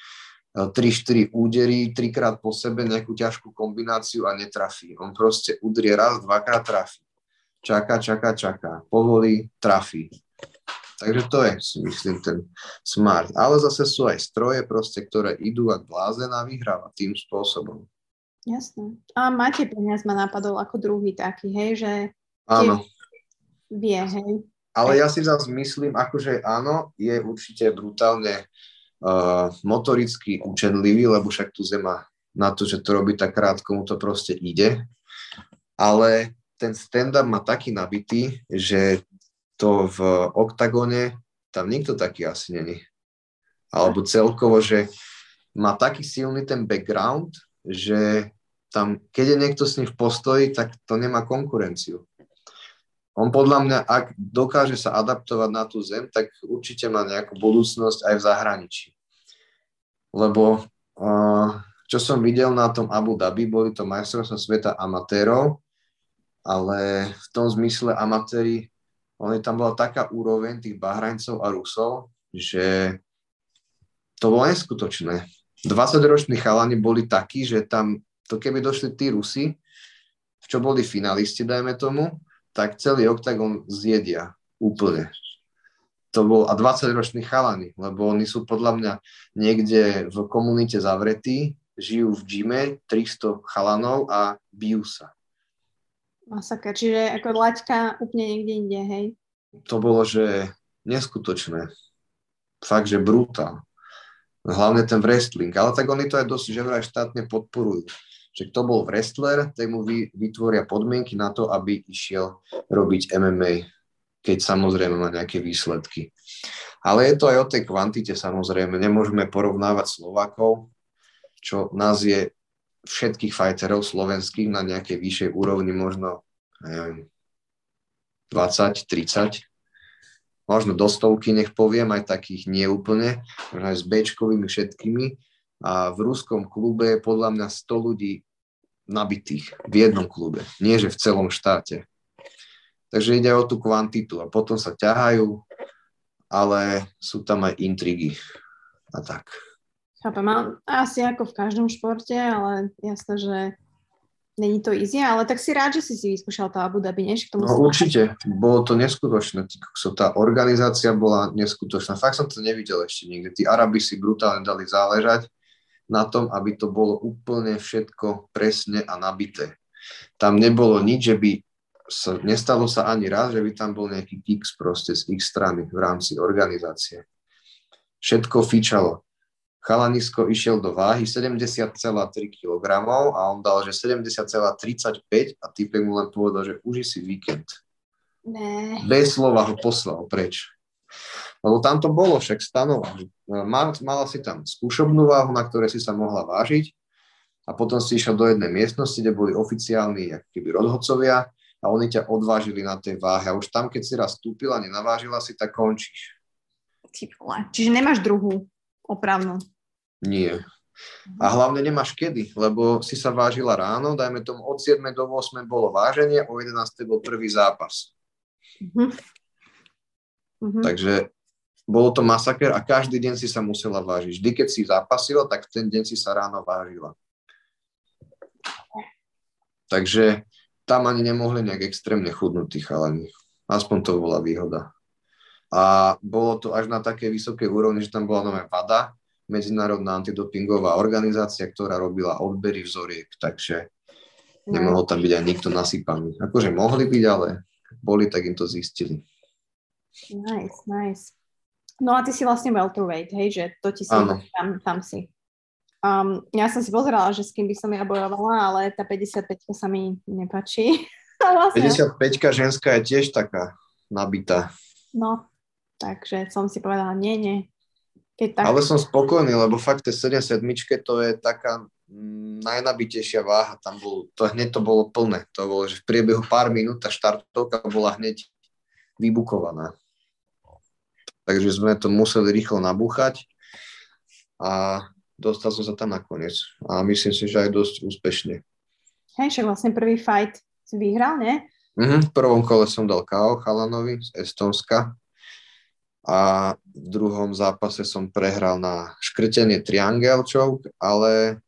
3-4 e, údery, trikrát po sebe nejakú ťažkú kombináciu a netrafí. On proste udrie raz, dvakrát trafí. Čaká, čaká, čaká. Povolí, trafí. Takže to je, si myslím, ten smart. Ale zase sú aj stroje proste, ktoré idú a blázen a vyhráva tým spôsobom. Jasné. A máte peniaz ma napadol ako druhý taký, hej, že Áno. vie, hej. Ale ja si zase myslím, akože áno, je určite brutálne uh, motoricky učenlivý, lebo však tu zema na to, že to robí tak krátko, mu to proste ide. Ale ten stand-up má taký nabitý, že to v oktagóne tam nikto taký asi není. Alebo celkovo, že má taký silný ten background, že tam, keď je niekto s ním v postoji, tak to nemá konkurenciu. On podľa mňa, ak dokáže sa adaptovať na tú zem, tak určite má nejakú budúcnosť aj v zahraničí. Lebo uh, čo som videl na tom Abu Dhabi, boli to majstrovstvá sveta amatérov, ale v tom zmysle amatéri ale tam bola taká úroveň tých Bahrajncov a Rusov, že to bolo neskutočné. 20-roční chalani boli takí, že tam, to keby došli tí Rusi, čo boli finalisti, dajme tomu, tak celý oktagon zjedia úplne. To bol, a 20-roční chalani, lebo oni sú podľa mňa niekde v komunite zavretí, žijú v gyme, 300 chalanov a bijú sa. Masaker, čiže ako laťka úplne niekde inde, hej? To bolo, že neskutočné. Fakt, že brutál. Hlavne ten wrestling. Ale tak oni to aj dosť, že vraj štátne podporujú. Že kto bol wrestler, tak mu vytvoria podmienky na to, aby išiel robiť MMA, keď samozrejme má nejaké výsledky. Ale je to aj o tej kvantite samozrejme. Nemôžeme porovnávať Slovakov, čo nás je všetkých fighterov slovenských na nejakej vyššej úrovni možno neviem, 20, 30, možno do stovky, nech poviem, aj takých neúplne, možno aj s Bčkovými všetkými. A v ruskom klube je podľa mňa 100 ľudí nabitých v jednom klube, nie že v celom štáte. Takže ide o tú kvantitu a potom sa ťahajú, ale sú tam aj intrigy a tak. Chápem, asi ako v každom športe, ale jasné, že není to easy, ale tak si rád, že si si vyskúšal to Abu Dhabi, než k tomu No určite, bolo to neskutočné. Tá organizácia bola neskutočná. Fakt som to nevidel ešte nikde. Tí Arabi si brutálne dali záležať na tom, aby to bolo úplne všetko presne a nabité. Tam nebolo nič, že by sa, nestalo sa ani raz, že by tam bol nejaký kicks proste z ich strany v rámci organizácie. Všetko fičalo. Chalanisko išiel do váhy 70,3 kg a on dal, že 70,35 a typek mu len povedal, že uži si víkend. Ne. Bez slova ho poslal preč. Lebo tam to bolo však stanova. Mala si tam skúšobnú váhu, na ktoré si sa mohla vážiť a potom si išiel do jednej miestnosti, kde boli oficiálni keby rozhodcovia a oni ťa odvážili na tej váhe. A už tam, keď si raz stúpila, nenavážila si, tak končíš. Čiže nemáš druhú opravnú. Nie. A hlavne nemáš kedy, lebo si sa vážila ráno, dajme tomu od 7 do 8 bolo váženie, o 11 bol prvý zápas. Uh-huh. Uh-huh. Takže bolo to masaker a každý deň si sa musela vážiť. Vždy, keď si zápasila, tak ten deň si sa ráno vážila. Takže tam ani nemohli nejak extrémne chudnúť tí chalani. Aspoň to bola výhoda. A bolo to až na také vysokej úrovni, že tam bola nová vada, medzinárodná antidopingová organizácia, ktorá robila odbery vzoriek, takže nemohol tam byť aj nikto nasypaný. Akože mohli byť, ale boli, tak im to zistili. Nice, nice. No a ty si vlastne welterweight, hej, že to ti si tam, tam si. Um, ja som si pozerala, že s kým by som ja bojovala, ale tá 55 sa mi nepačí. vlastne... 55 ženská je tiež taká nabitá. No, Takže som si povedala, nie, nie. Keď tak... Ale som spokojný, lebo fakt tie 77 to je taká mm, najnabitejšia váha, tam bol, to hneď to bolo plné. To bolo, že v priebehu pár minút tá štartovka bola hneď vybukovaná. Takže sme to museli rýchlo nabúchať a dostal som sa tam nakoniec. A myslím si, že aj dosť úspešne. Hej, však vlastne prvý fight si vyhral, nie? Mhm, v prvom kole som dal KO Chalanovi z Estonska a v druhom zápase som prehral na škrtenie triangel choke, ale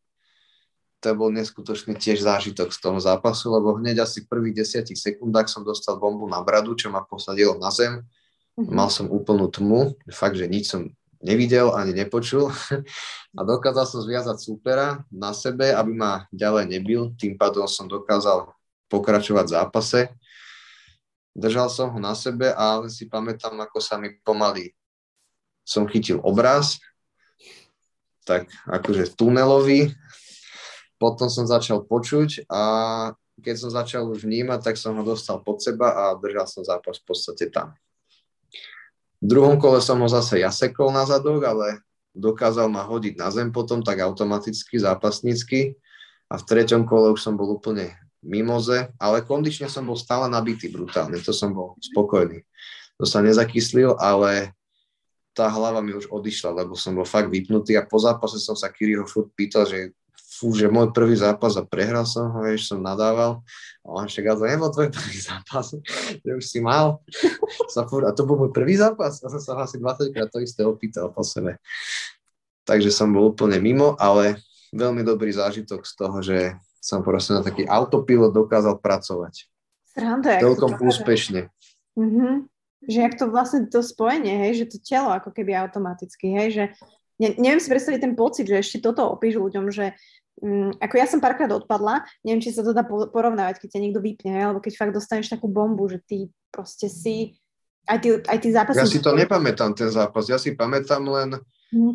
to bol neskutočný tiež zážitok z toho zápasu, lebo hneď asi v prvých desiatich sekundách som dostal bombu na bradu, čo ma posadilo na zem. Mm-hmm. Mal som úplnú tmu, fakt, že nič som nevidel ani nepočul a dokázal som zviazať supera na sebe, aby ma ďalej nebil. Tým pádom som dokázal pokračovať v zápase. Držal som ho na sebe, ale si pamätám, ako sa mi pomaly som chytil obraz, tak akože tunelový, potom som začal počuť a keď som začal už vnímať, tak som ho dostal pod seba a držal som zápas v podstate tam. V druhom kole som ho zase jasekol na zadok, ale dokázal ma hodiť na zem potom tak automaticky, zápasnícky. A v treťom kole už som bol úplne mimoze, ale kondične som bol stále nabitý brutálne, to som bol spokojný. To sa nezakyslil, ale tá hlava mi už odišla, lebo som bol fakt vypnutý a po zápase som sa Kiriho furt pýtal, že fú, že môj prvý zápas a prehral som ho, vieš, som nadával. A on však, ale to nebol tvoj prvý zápas, že už si mal. A to bol môj prvý zápas? A som sa asi 20 krát to isté opýtal po sebe. Takže som bol úplne mimo, ale veľmi dobrý zážitok z toho, že som proste na taký autopilot dokázal pracovať. Sranda, Celkom úspešne. Mm-hmm. Že jak to vlastne to spojenie, hej, že to telo ako keby automaticky, hej, že ne, neviem si predstaviť ten pocit, že ešte toto opíš ľuďom, že Mm, ako ja som párkrát odpadla, neviem, či sa to dá porovnávať, keď ťa niekto vypne, alebo keď fakt dostaneš takú bombu, že ty proste si, aj ty, aj ty zápasy... Ja si to nepamätám, ten zápas, ja si pamätám len hmm.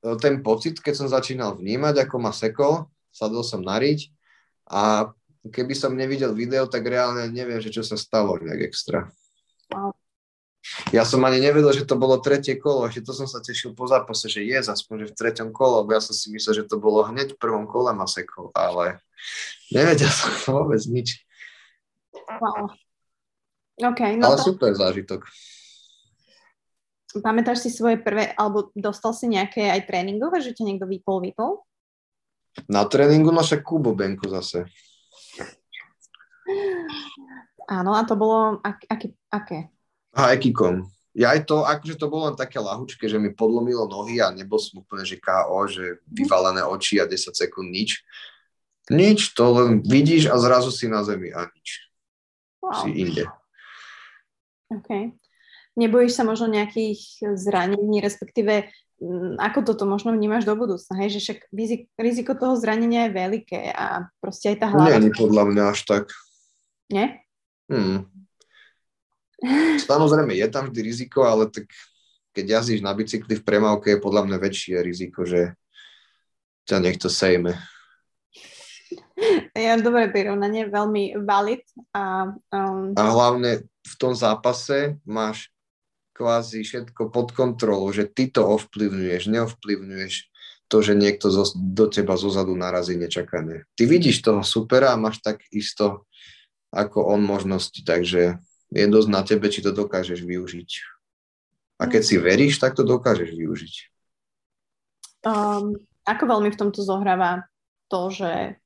Ten pocit, keď som začínal vnímať, ako ma sekol, sadol som na riť a keby som nevidel video, tak reálne neviem, že čo sa stalo nejak extra. Wow. Ja som ani nevedel, že to bolo tretie kolo, ešte to som sa tešil po zápase, že je aspoň, že v treťom kolo, lebo ja som si myslel, že to bolo hneď v prvom kole Masekov, ale nevedel som vôbec nič. Wow. Okay, no ale to... super zážitok. Pamätáš si svoje prvé, alebo dostal si nejaké aj tréningové, že ťa niekto vypol, vypol? Na tréningu naša Kubo Benko zase. Áno, a to bolo ak, aké? aké? A ekikom. Ja aj to, akože to bolo len také lahučké, že mi podlomilo nohy a nebol som úplne, že KO, že vyvalené oči a 10 sekúnd nič. Nič, to len vidíš a zrazu si na zemi a nič. Wow. Si inde. OK. Nebojíš sa možno nejakých zranení, respektíve mm, ako toto možno vnímaš do budúcna, hej? že však riziko toho zranenia je veľké a proste aj tá hlava... Nie, podľa mňa až tak. Nie? Hmm. Samozrejme, je tam vždy riziko, ale tak keď jazdíš na bicykli v premávke, je podľa mňa väčšie riziko, že ťa niekto sejme. Ja, dobré prirovnanie, veľmi valid. A, um... a hlavne v tom zápase máš kvázi všetko pod kontrolou, že ty to ovplyvňuješ, neovplyvňuješ to, že niekto zo, do teba zozadu narazí nečakane. Ty vidíš toho supera a máš tak isto ako on možnosti, takže je dosť na tebe, či to dokážeš využiť. A keď si veríš, tak to dokážeš využiť. Um, ako veľmi v tomto zohráva to, že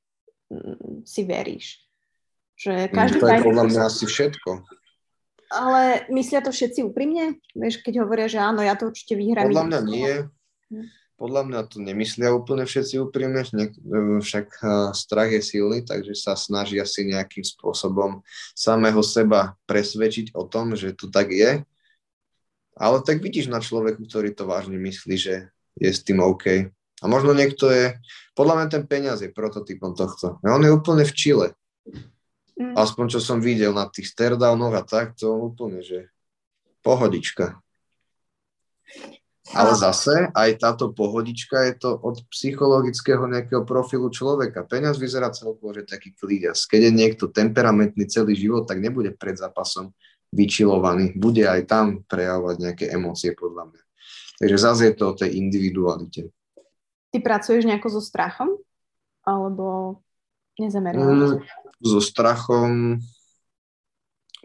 mm, si veríš? Že každý to je podľa mňa asi všetko. Ale myslia to všetci úprimne? Vieš, keď hovoria, že áno, ja to určite vyhrám. Podľa mňa nie. Hm podľa mňa to nemyslia úplne všetci úprimne, však strach je silný, takže sa snažia si nejakým spôsobom samého seba presvedčiť o tom, že to tak je. Ale tak vidíš na človeku, ktorý to vážne myslí, že je s tým OK. A možno niekto je, podľa mňa ten peniaz je prototypom tohto. On je úplne v Čile. Mm. Aspoň čo som videl na tých sterdownoch a tak, to úplne, že pohodička. Ale zase aj táto pohodička je to od psychologického nejakého profilu človeka. Peňaz vyzerá celkovo, že taký klíďas. Keď je niekto temperamentný celý život, tak nebude pred zápasom vyčilovaný. Bude aj tam prejavovať nejaké emócie, podľa mňa. Takže zase je to o tej individualite. Ty pracuješ nejako so strachom? alebo nezameriavaš? Mm, so strachom,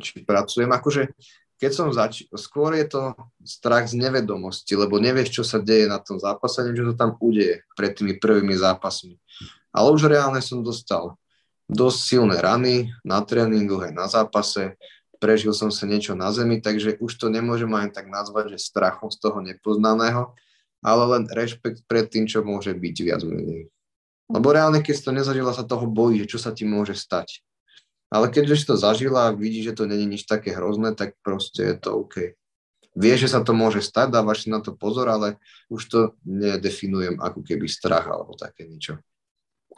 či pracujem, akože keď som zač- skôr je to strach z nevedomosti, lebo nevieš, čo sa deje na tom zápase, neviem, čo sa tam udeje pred tými prvými zápasmi. Ale už reálne som dostal dosť silné rany na tréningu aj na zápase, prežil som sa niečo na zemi, takže už to nemôžem aj tak nazvať, že strachom z toho nepoznaného, ale len rešpekt pred tým, čo môže byť viac menej. Lebo reálne, keď si to nezažila, sa toho bojí, že čo sa ti môže stať. Ale keď si to zažila a vidíš, že to není nič také hrozné, tak proste je to OK. Vieš, že sa to môže stať, dávaš si na to pozor, ale už to nedefinujem ako keby strach alebo také niečo.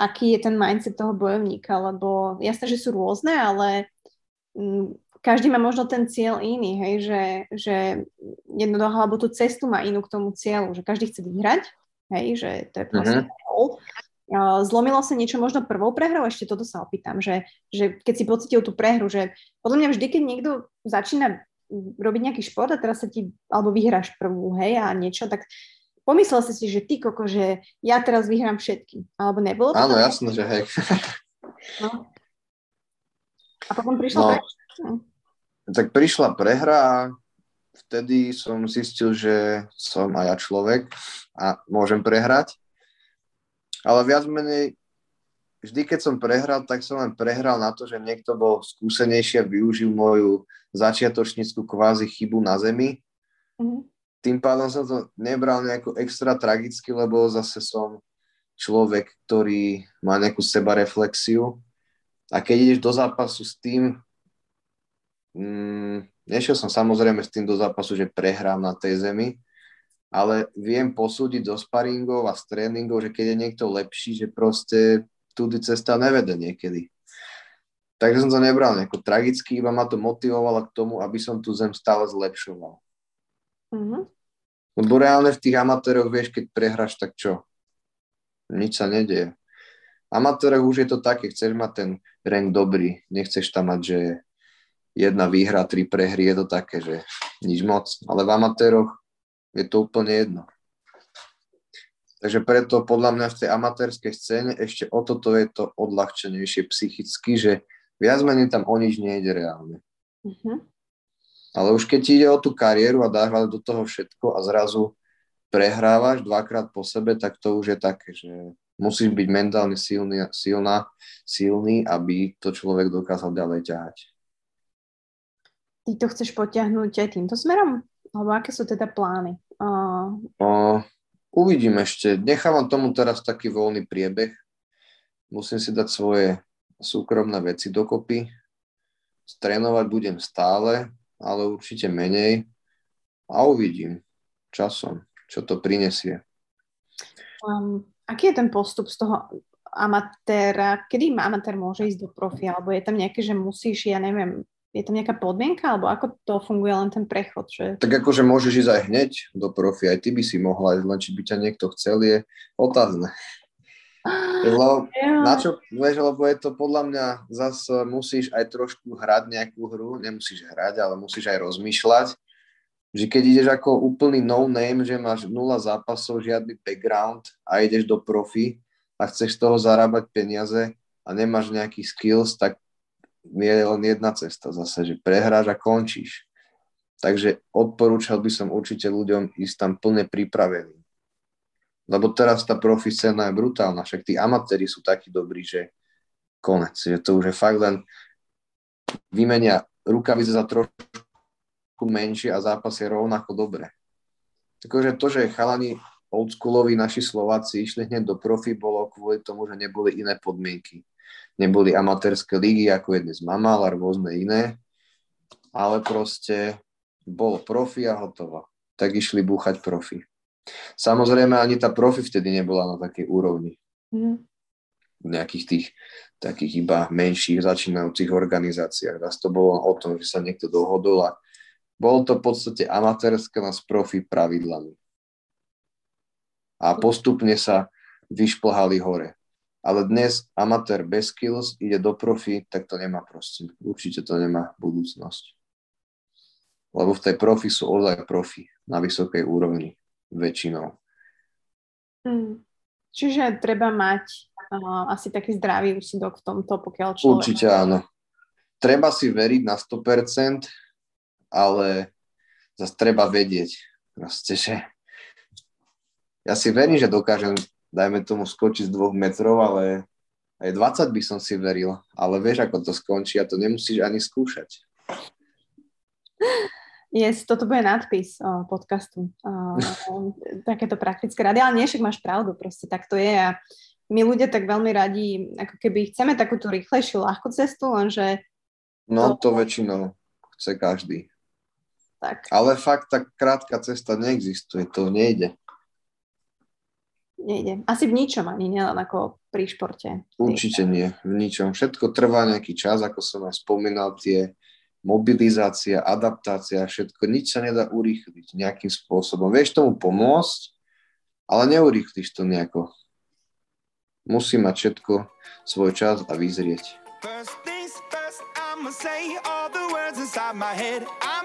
Aký je ten mindset toho bojovníka? Lebo jasné, že sú rôzne, ale mm, každý má možno ten cieľ iný, hej, že, že jednoducho, alebo tú cestu má inú k tomu cieľu, že každý chce vyhrať, hej, že to je proste mm-hmm. Zlomilo sa niečo možno prvou prehrou? Ešte toto sa opýtam, že, že keď si pocitil tú prehru, že podľa mňa vždy, keď niekto začína robiť nejaký šport a teraz sa ti, alebo vyhráš prvú, hej, a niečo, tak pomyslel si si, že ty koko, že ja teraz vyhrám všetky, alebo nebolo to? Áno, jasno, že hej. No. A potom prišla no, prehra? Tak prišla prehra a vtedy som zistil, že som aj ja človek a môžem prehrať ale viac menej vždy, keď som prehral, tak som len prehral na to, že niekto bol skúsenejší a využil moju začiatočníckú kvázi chybu na zemi. Mm-hmm. Tým pádom som to nebral nejako extra tragicky, lebo zase som človek, ktorý má nejakú sebareflexiu. A keď ideš do zápasu s tým, mm, nešiel som samozrejme s tým do zápasu, že prehrám na tej zemi, ale viem posúdiť zo sparingov a z tréningov, že keď je niekto lepší, že proste tudy cesta nevede niekedy. Takže som to nebral nejako tragicky, iba ma to motivovalo k tomu, aby som tú zem stále zlepšoval. Mm-hmm. Lebo reálne v tých amatéroch vieš, keď prehráš, tak čo? Nič sa nedieje. V amatéroch už je to také, chceš mať ten rank dobrý, nechceš tam mať, že jedna výhra, tri prehry, je to také, že nič moc. Ale v amatéroch je to úplne jedno. Takže preto podľa mňa v tej amatérskej scéne ešte o toto je to odľahčenejšie psychicky, že viac menej tam o nič nejde reálne. Uh-huh. Ale už keď ti ide o tú kariéru a dáš do toho všetko a zrazu prehrávaš dvakrát po sebe, tak to už je také, že musíš byť mentálne silný, silná, silný, aby to človek dokázal ďalej ťahať. Ty to chceš potiahnuť aj týmto smerom? Alebo aké sú teda plány? Uh... Uh, uvidím ešte. Nechávam tomu teraz taký voľný priebeh. Musím si dať svoje súkromné veci dokopy. Trénovať budem stále, ale určite menej. A uvidím časom, čo to prinesie. Um, aký je ten postup z toho amatéra? Kedy amatér môže ísť do profi? Alebo je tam nejaké, že musíš, ja neviem, je tam nejaká podmienka, alebo ako to funguje len ten prechod? Že... Tak akože môžeš ísť aj hneď do profi, aj ty by si mohla ísť, len či by ťa niekto chcel, je otázne. Lebo, yeah. na čo, vieš, lebo je to podľa mňa, zase musíš aj trošku hrať nejakú hru, nemusíš hrať, ale musíš aj rozmýšľať, že keď ideš ako úplný no name, že máš nula zápasov, žiadny background a ideš do profi a chceš z toho zarábať peniaze a nemáš nejaký skills, tak je len jedna cesta zase, že prehráš a končíš. Takže odporúčal by som určite ľuďom ísť tam plne pripravený. Lebo teraz tá profi scéna je brutálna, však tí amatéri sú takí dobrí, že konec, že to už je fakt len vymenia rukavice za trošku menšie a zápas je rovnako dobré. Takže to, že chalani oldschooloví naši Slováci išli hneď do profi, bolo kvôli tomu, že neboli iné podmienky neboli amatérske ligy, ako je dnes Mamal a rôzne iné, ale proste bol profi a hotovo. Tak išli búchať profi. Samozrejme, ani tá profi vtedy nebola na takej úrovni. Mm. V nejakých tých takých iba menších začínajúcich organizáciách. Raz to bolo o tom, že sa niekto dohodol a bolo to v podstate amatérske s profi pravidlami. A postupne sa vyšplhali hore. Ale dnes amatér bez skills ide do profi, tak to nemá proste. Určite to nemá budúcnosť. Lebo v tej profi sú ozaj profi na vysokej úrovni väčšinou. Hmm. Čiže treba mať uh, asi taký zdravý úsudok v tomto, pokiaľ človek... Určite áno. Treba si veriť na 100%, ale zase treba vedieť, proste, že ja si verím, že dokážem, dajme tomu, skočiť z dvoch metrov, ale aj 20 by som si veril, ale vieš, ako to skončí a to nemusíš ani skúšať. Yes, toto bude nadpis o, podcastu. O, takéto praktické rady, ale nie, však máš pravdu, proste tak to je a my ľudia tak veľmi radi, ako keby chceme takúto rýchlejšiu, ľahkú cestu, lenže... No, to, to väčšinou chce každý. Tak. Ale fakt, tak krátka cesta neexistuje, to nejde. Nejde. Asi v ničom ani, nielen ako pri športe. Určite nie, v ničom. Všetko trvá nejaký čas, ako som aj spomínal, tie mobilizácia, adaptácia, všetko, nič sa nedá urýchliť nejakým spôsobom. Vieš tomu pomôcť, ale neurýchliš to nejako. Musí mať všetko svoj čas a vyzrieť. First things first, I'ma say all the words inside my head. I'm